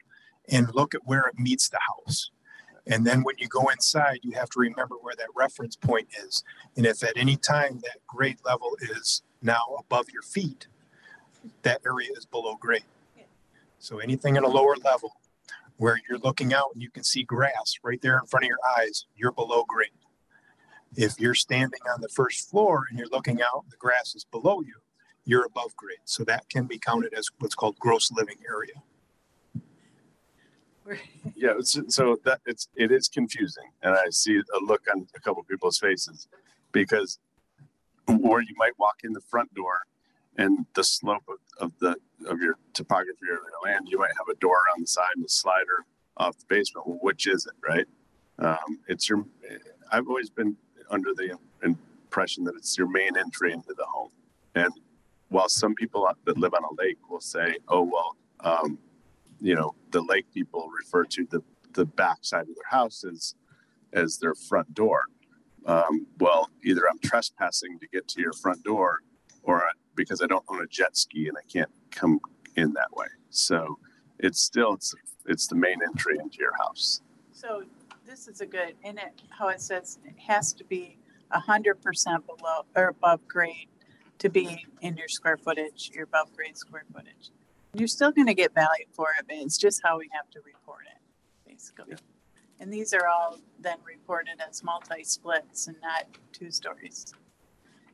and look at where it meets the house. And then when you go inside, you have to remember where that reference point is. And if at any time that grade level is now above your feet, that area is below grade. So anything at a lower level where you're looking out and you can see grass right there in front of your eyes, you're below grade. If you're standing on the first floor and you're looking out, the grass is below you, you're above grade. So that can be counted as what's called gross living area. yeah. So that it's it is confusing, and I see a look on a couple people's faces because, or you might walk in the front door, and the slope of, of the of your topography of your land, you might have a door on the side and a slider off the basement. Well, which is it, right? Um, it's your. I've always been under the impression that it's your main entry into the home, and while some people that live on a lake will say, "Oh well," um, you know, the lake people refer to the the back side of their house as as their front door. Um, well, either I'm trespassing to get to your front door, or I- because I don't own a jet ski and I can't come in that way. So it's still it's it's the main entry into your house. So this is a good, in it, how it says it has to be a hundred percent below or above grade to be in your square footage, your above grade square footage. You're still gonna get value for it, but it's just how we have to report it, basically. And these are all then reported as multi-splits and not two stories.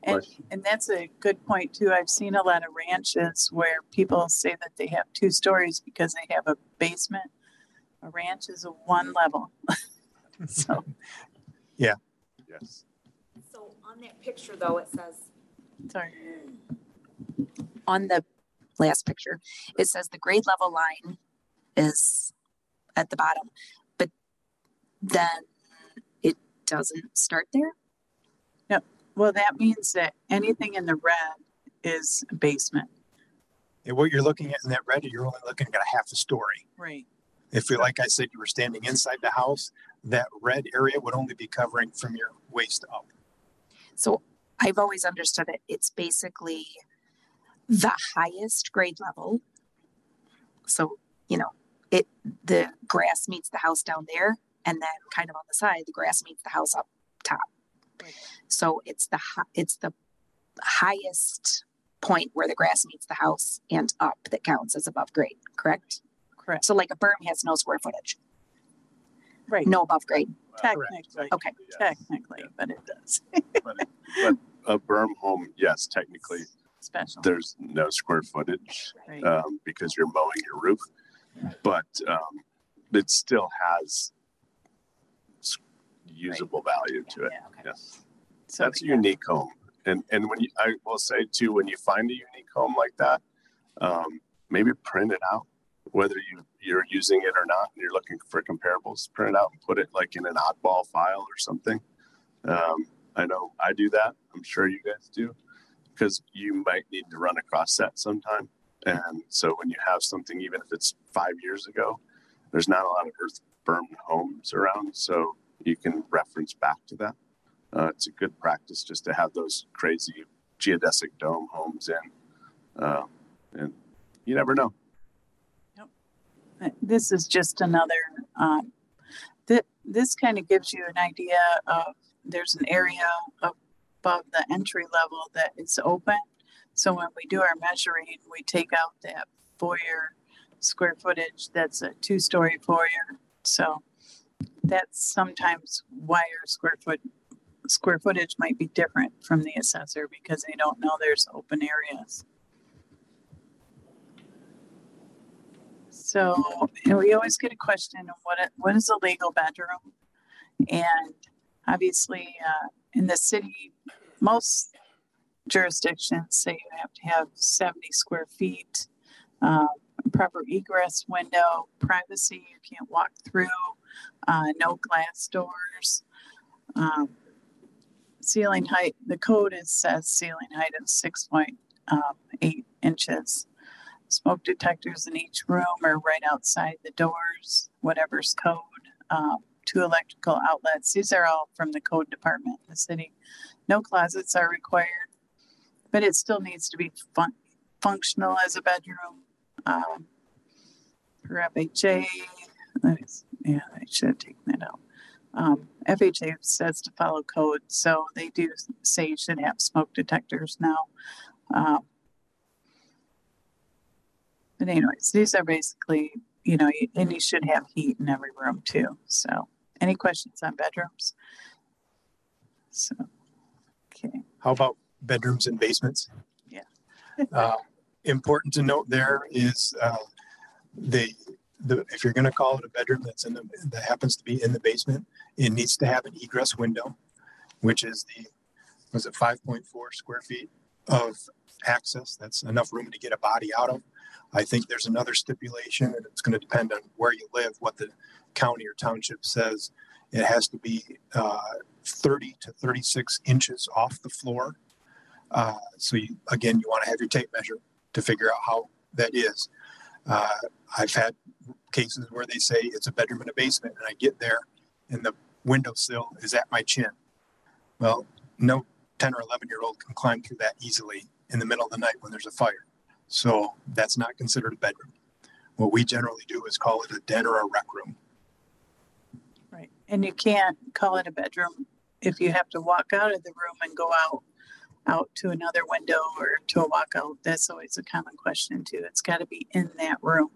And, and that's a good point too. I've seen a lot of ranches where people say that they have two stories because they have a basement. A ranch is a one level. So, yeah. Yes. So on that picture though, it says, sorry. on the last picture, it says the grade level line is at the bottom, but then it doesn't start there? Yep. Well, that means that anything in the red is a basement. And what you're looking at in that red, you're only looking at a half a story. Right. If you, like I said, you were standing inside the house, that red area would only be covering from your waist up. So I've always understood it. It's basically the highest grade level. So, you know, it the grass meets the house down there, and then kind of on the side, the grass meets the house up top. Right. So it's the it's the highest point where the grass meets the house and up that counts as above grade, correct? Correct. So like a berm has no square footage, Right. no above grade. Technically. Okay. Technically, but it does. But, but a berm home, yes, technically, Special. there's no square footage Right. um, because you're mowing your roof, but um, it still has usable value to it. Yeah, okay. Yes, So, that's a unique home, and and when you, I will say too, when you find a unique home like that, um, maybe print it out, whether you you're using it or not, and you're looking for comparables. Print it out and put it like in an oddball file or something. Um, I know I do that. I'm sure you guys do because you might need to run across that sometime. And so when you have something, even if it's five years ago, there's not a lot of earth berm homes around, so you can reference back to that. Uh, it's a good practice just to have those crazy geodesic dome homes in, uh, and you never know. Uh, This is just another, um, that, this kind of gives you an idea of, there's an area above the entry level that is open. So when we do our measuring, we take out that foyer square footage, that's a two-story foyer. So that's sometimes why our square foot, square footage might be different from the assessor because they don't know there's open areas. So, we always get a question of what, what is a legal bedroom? And obviously, uh, in the city, most jurisdictions say you have to have seventy square feet, um, proper egress window, privacy, you can't walk through, uh, no glass doors. Um, ceiling height, the code is says ceiling height of 6.8 um, inches. Smoke detectors in each room or right outside the doors, whatever's code. Um, two electrical outlets. These are all from the code department the city. No closets are required, but it still needs to be fun- functional as a bedroom. Um, for FHA, yeah, I should have taken that out. Um, FHA says to follow code, so they do say you should have smoke detectors now. Um, but anyways, these are basically, you know, and you should have heat in every room too. So, any questions on bedrooms? So, okay, How about bedrooms and basements? Yeah. Uh, Important to note there is uh, the, the, if you're gonna call it a bedroom that's in the, that happens to be in the basement, it needs to have an egress window, which is the, was it five point four square feet of access? That's enough room to get a body out of. I think there's another stipulation, and it's gonna depend on where you live, what the county or township says. It has to be uh, 30 to 36 inches off the floor. Uh, so you, again, you want to have your tape measure to figure out how that is. Uh, I've had cases where they say it's a bedroom and a basement, and I get there and the windowsill is at my chin. Well, no 10 or 11 year old can climb through that easily in the middle of the night when there's a fire. So that's not considered a bedroom. What we generally do is call it a den or a rec room. right. And you can't call it a bedroom if you have to walk out of the room and go out out to another window or to a walkout. That's always a common question too. It's got to be in that room.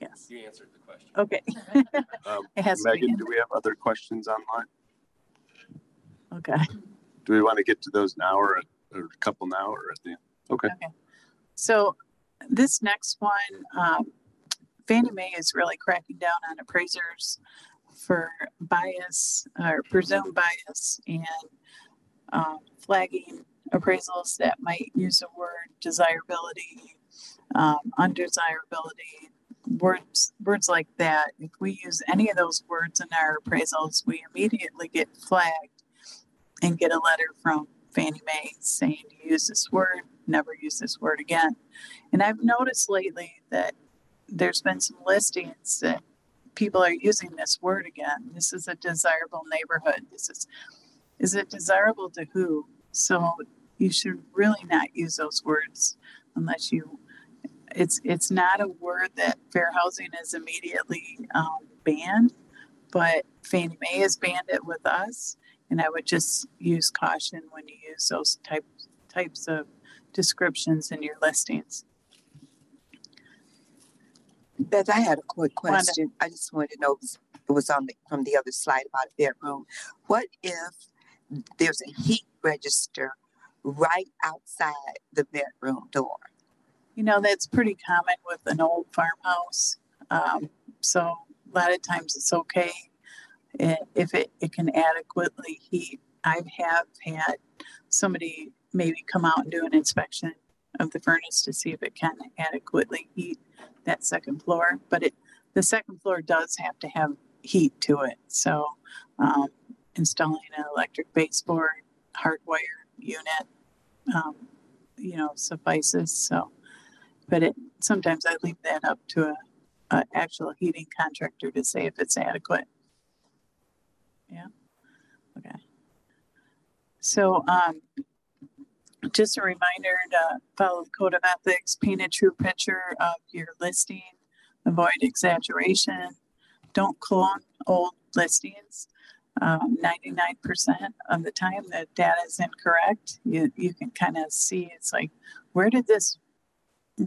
Yes. You answered the question. Okay. Um, It has to be Megan, do we have other questions online? Okay. Do we want to get to those now or, a- or a couple now or at the end? Okay. So this next one, um, Fannie Mae is really cracking down on appraisers for bias or presumed bias and um, flagging appraisals that might use the word desirability, um, undesirability, words words like that. If we use any of those words in our appraisals, we immediately get flagged and get a letter from Fannie Mae saying you use this word, never use this word again. And I've noticed lately that there's been some listings that people are using this word again. This is a desirable neighborhood. This is is it desirable to who? So you should really not use those words unless you it's it's not a word that fair housing is immediately um, banned, but Fannie Mae has banned it with us, and I would just use caution when you use those types types of descriptions in your listings. Beth, I had a quick question. I just wanted to know, it was on the, from the other slide about a bedroom. What if there's a heat register right outside the bedroom door? You know, that's pretty common with an old farmhouse. Um, so a lot of times it's okay if it, it can adequately heat. I have had somebody maybe come out and do an inspection of the furnace to see if it can adequately heat that second floor. But it, the second floor does have to have heat to it. So um, installing an electric baseboard, hardwire unit, um, you know, suffices. So but it sometimes I leave that up to a, a actual heating contractor to say if it's adequate. Yeah. Okay. So um, just a reminder to follow the code of ethics, paint a true picture of your listing, avoid exaggeration, don't clone old listings. Um, 99% of the time the data is incorrect. You, you can kind of see it's like, where did this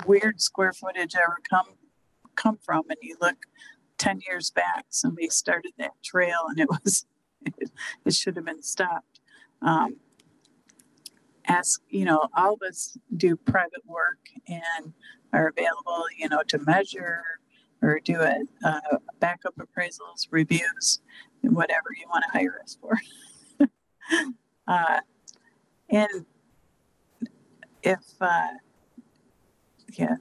weird square footage ever come come from? And you look 10 years back, somebody started that trail and it was, it, it should have been stopped. Um, ask, you know, all of us do private work and are available, you know, to measure or do a, uh, backup appraisals, reviews, whatever you want to hire us for. uh, and if, uh, yeah,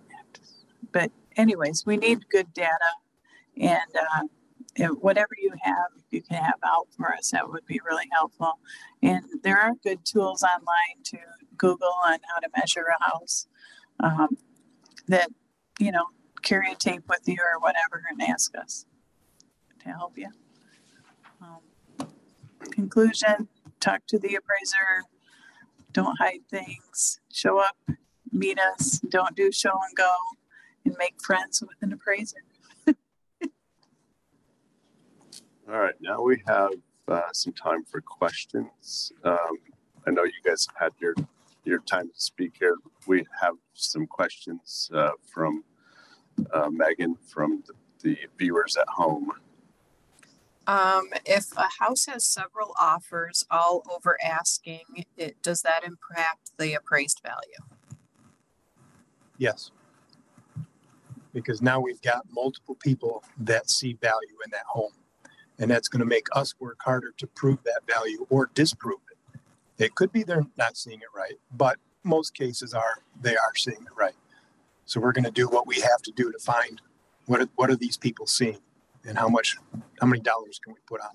but anyways, we need good data and uh, if whatever you have, if you can have out for us, that would be really helpful. And there are good tools online to Google on how to measure a house um, that, you know, carry a tape with you or whatever and ask us to help you. Um, conclusion talk to the appraiser, don't hide things, show up, meet us, don't do show and go, and make friends with an appraiser. All right, now we have uh, some time for questions. Um, I know you guys have had your your time to speak here. We have some questions uh, from uh, Megan from the, the viewers at home. Um, if a house has several offers all over asking, it, does that impact the appraised value? Yes. Because now we've got multiple people that see value in that home. And that's going to make us work harder to prove that value or disprove it. It could be they're not seeing it right, but most cases are they are seeing it right. So we're going to do what we have to do to find what are, what are these people seeing and how much how many dollars can we put on.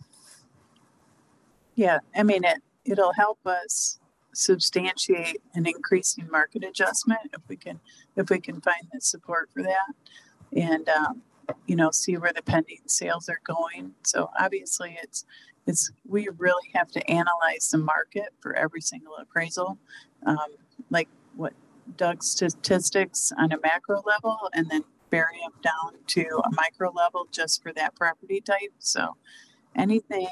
Yeah, I mean it it'll help us substantiate an increasing market adjustment if we can if we can find the support for that and um, you know see where the pending sales are going. So obviously it's it's we really have to analyze the market for every single appraisal um, like what doug's statistics on a macro level and then bury them down to a micro level just for that property type. So anything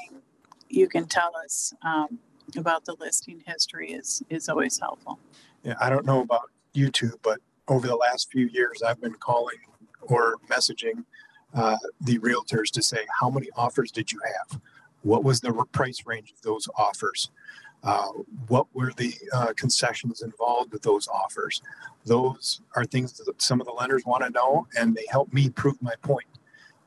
you can tell us um, about the listing history is is always helpful. Yeah, I don't know about YouTube, but over the last few years, I've been calling or messaging uh, the realtors to say, how many offers did you have? What was the price range of those offers? Uh, what were the uh, concessions involved with those offers? Those are things that some of the lenders want to know, and they help me prove my point.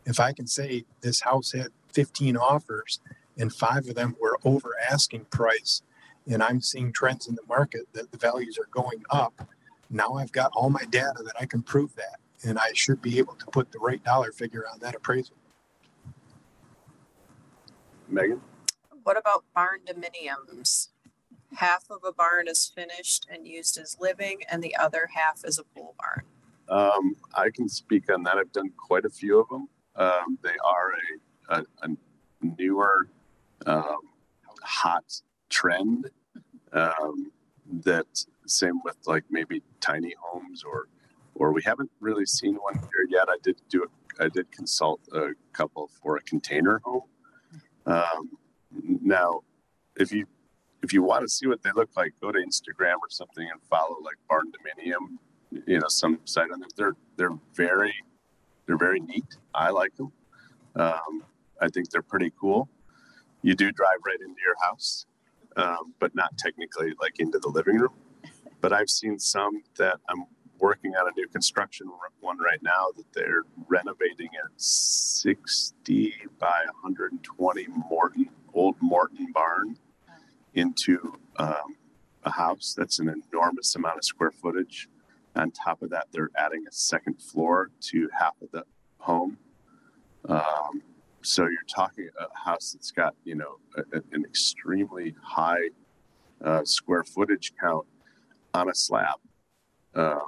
If I can say this house had 15 offers and five of them were over asking price, and I'm seeing trends in the market that the values are going up, now I've got all my data that I can prove that, and I should be able to put the right dollar figure on that appraisal. Megan? What about barndominiums? Half of a barn is finished and used as living, and the other half is a pole barn. Um, I can speak on that. I've done quite a few of them. Um, they are a, a, a newer, um, hot trend. Um, that same with like maybe tiny homes or, or we haven't really seen one here yet. I did do a, I did consult a couple for a container home. Um, now, if you if you want to see what they look like, go to Instagram or something and follow like Barndominium, you know, some site on there. They're they're very they're very neat. I like them. Um, I think they're pretty cool. You do drive right into your house, um, but not technically like into the living room. But I've seen some that I'm working on a new construction one right now that they're renovating a 60 by 120 Morton old Morton barn into um, a house that's an enormous amount of square footage. On top of that, they're adding a second floor to half of the home. Um, so you're talking a house that's got you know a, an extremely high uh, square footage count on a slab, uh,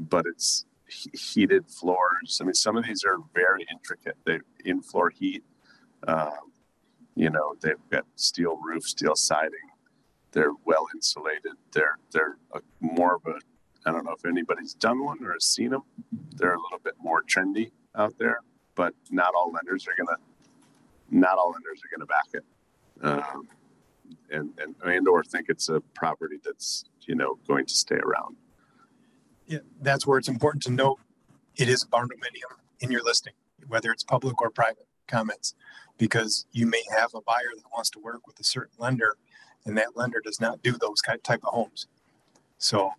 but it's he- heated floors. I mean, some of these are very intricate. They in floor heat. Um, you know, they've got steel roof, steel siding. They're well insulated. They're they're a, more of a I don't know if anybody's done one or has seen them. They're a little bit more trendy. out there, but not all lenders are gonna, not all lenders are gonna back it. Um, and, and, and or think it's a property that's, you know, going to stay around. Yeah, that's where it's important to note it is a barn barndominium in your listing, whether it's public or private comments, because you may have a buyer that wants to work with a certain lender, and that lender does not do those kind type of homes. So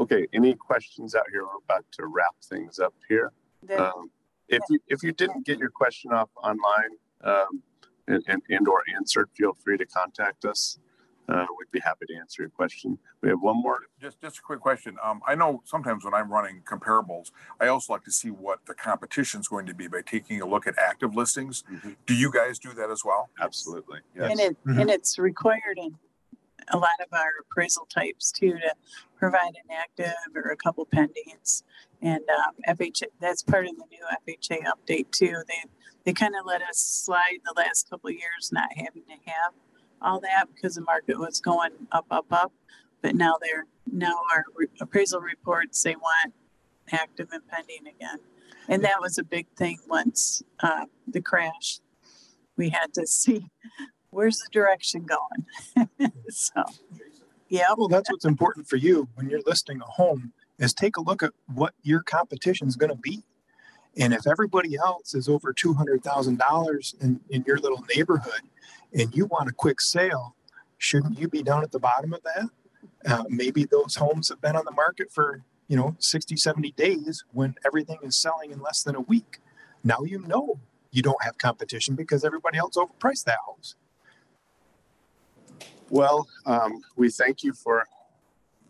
Okay, any questions out here? We're about to wrap things up here. Um, if you, if you didn't get your question off online, um, and, and, and or answered, feel free to contact us. Uh, we'd be happy to answer your question. We have one more. Just, just a quick question. Um, I know sometimes when I'm running comparables, I also like to see what the competition's going to be by taking a look at active listings. Mhm. Do you guys do that as well? Absolutely. and Yes. it, Mhm. and it's required in a lot of our appraisal types too, to provide an active or a couple pendings. And, um, FHA, that's part of the new FHA update too. They, they kind of let us slide the last couple of years, not having to have all that because the market was going up, up, up. But now they're, now our re- appraisal reports, they want active and pending again. And that was a big thing once, uh, the crash. We had to see where's the direction going? so, yeah, well, that's what's important for you when you're listing a home is take a look at what your competition is going to be. And if everybody else is over two hundred thousand dollars in in your little neighborhood, and you want a quick sale, shouldn't you be down at the bottom of that? Uh, maybe those homes have been on the market for you know 60, 70 days when everything is selling in less than a week. Now you know you don't have competition because everybody else overpriced that house. Well, um, we thank you for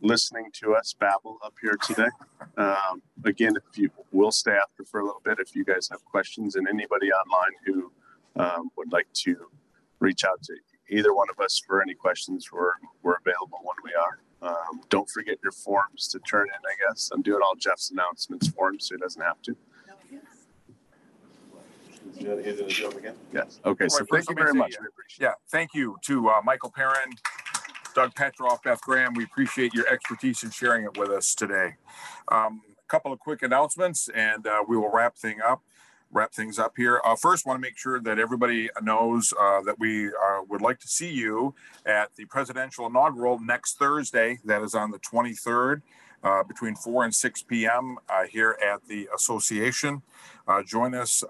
listening to us babble up here today. Um, again, if you will stay after for a little bit, if you guys have questions and anybody online who um, would like to reach out to either one of us for any questions, we're, we're available when we are. Um, don't forget your forms to turn in, I guess. I'm doing all Jeff's announcements for him so he doesn't have to. Yes. Okay. So thank you very much. We appreciate. Yeah, thank you to uh, Michael Perrin, Doug Petroff, Beth Graham. We appreciate your expertise in sharing it with us today. Um, a couple of quick announcements, and uh, we will wrap thing up. Wrap things up here. Uh, first, want to make sure that everybody knows uh, that we uh, would like to see you at the presidential inaugural next Thursday. That is on the 23rd. Uh, between 4 and 6 p.m. Uh, here at the association. Uh, join us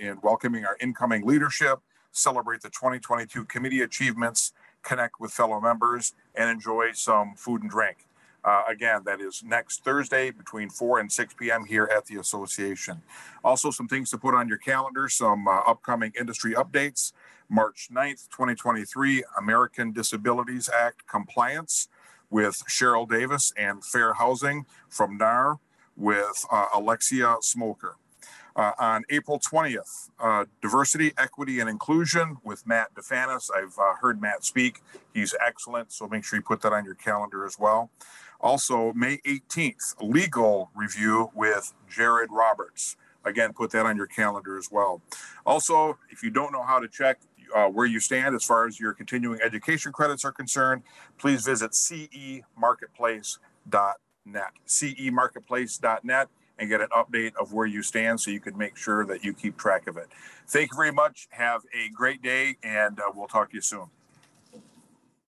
in welcoming our incoming leadership, celebrate the 2022 committee achievements, connect with fellow members, and enjoy some food and drink. Uh, again, that is next Thursday between 4 and 6 p.m. here at the association. Also, some things to put on your calendar, some uh, upcoming industry updates. March 9th, 2023, American Disabilities Act compliance with Cheryl Davis and Fair Housing from NAR with uh, Alexia Smoker. Uh, on April 20th, uh, Diversity, Equity, and Inclusion with Matt DeFanis. I've uh, heard Matt speak. He's excellent, so make sure you put that on your calendar as well. Also, May 18th, Legal Review with Jared Roberts. Again, put that on your calendar as well. Also, if you don't know how to check uh, where you stand as far as your continuing education credits are concerned, please visit cemarketplace.net. cemarketplace.net and get an update of where you stand so you can make sure that you keep track of it. Thank you very much. Have a great day, and uh, we'll talk to you soon.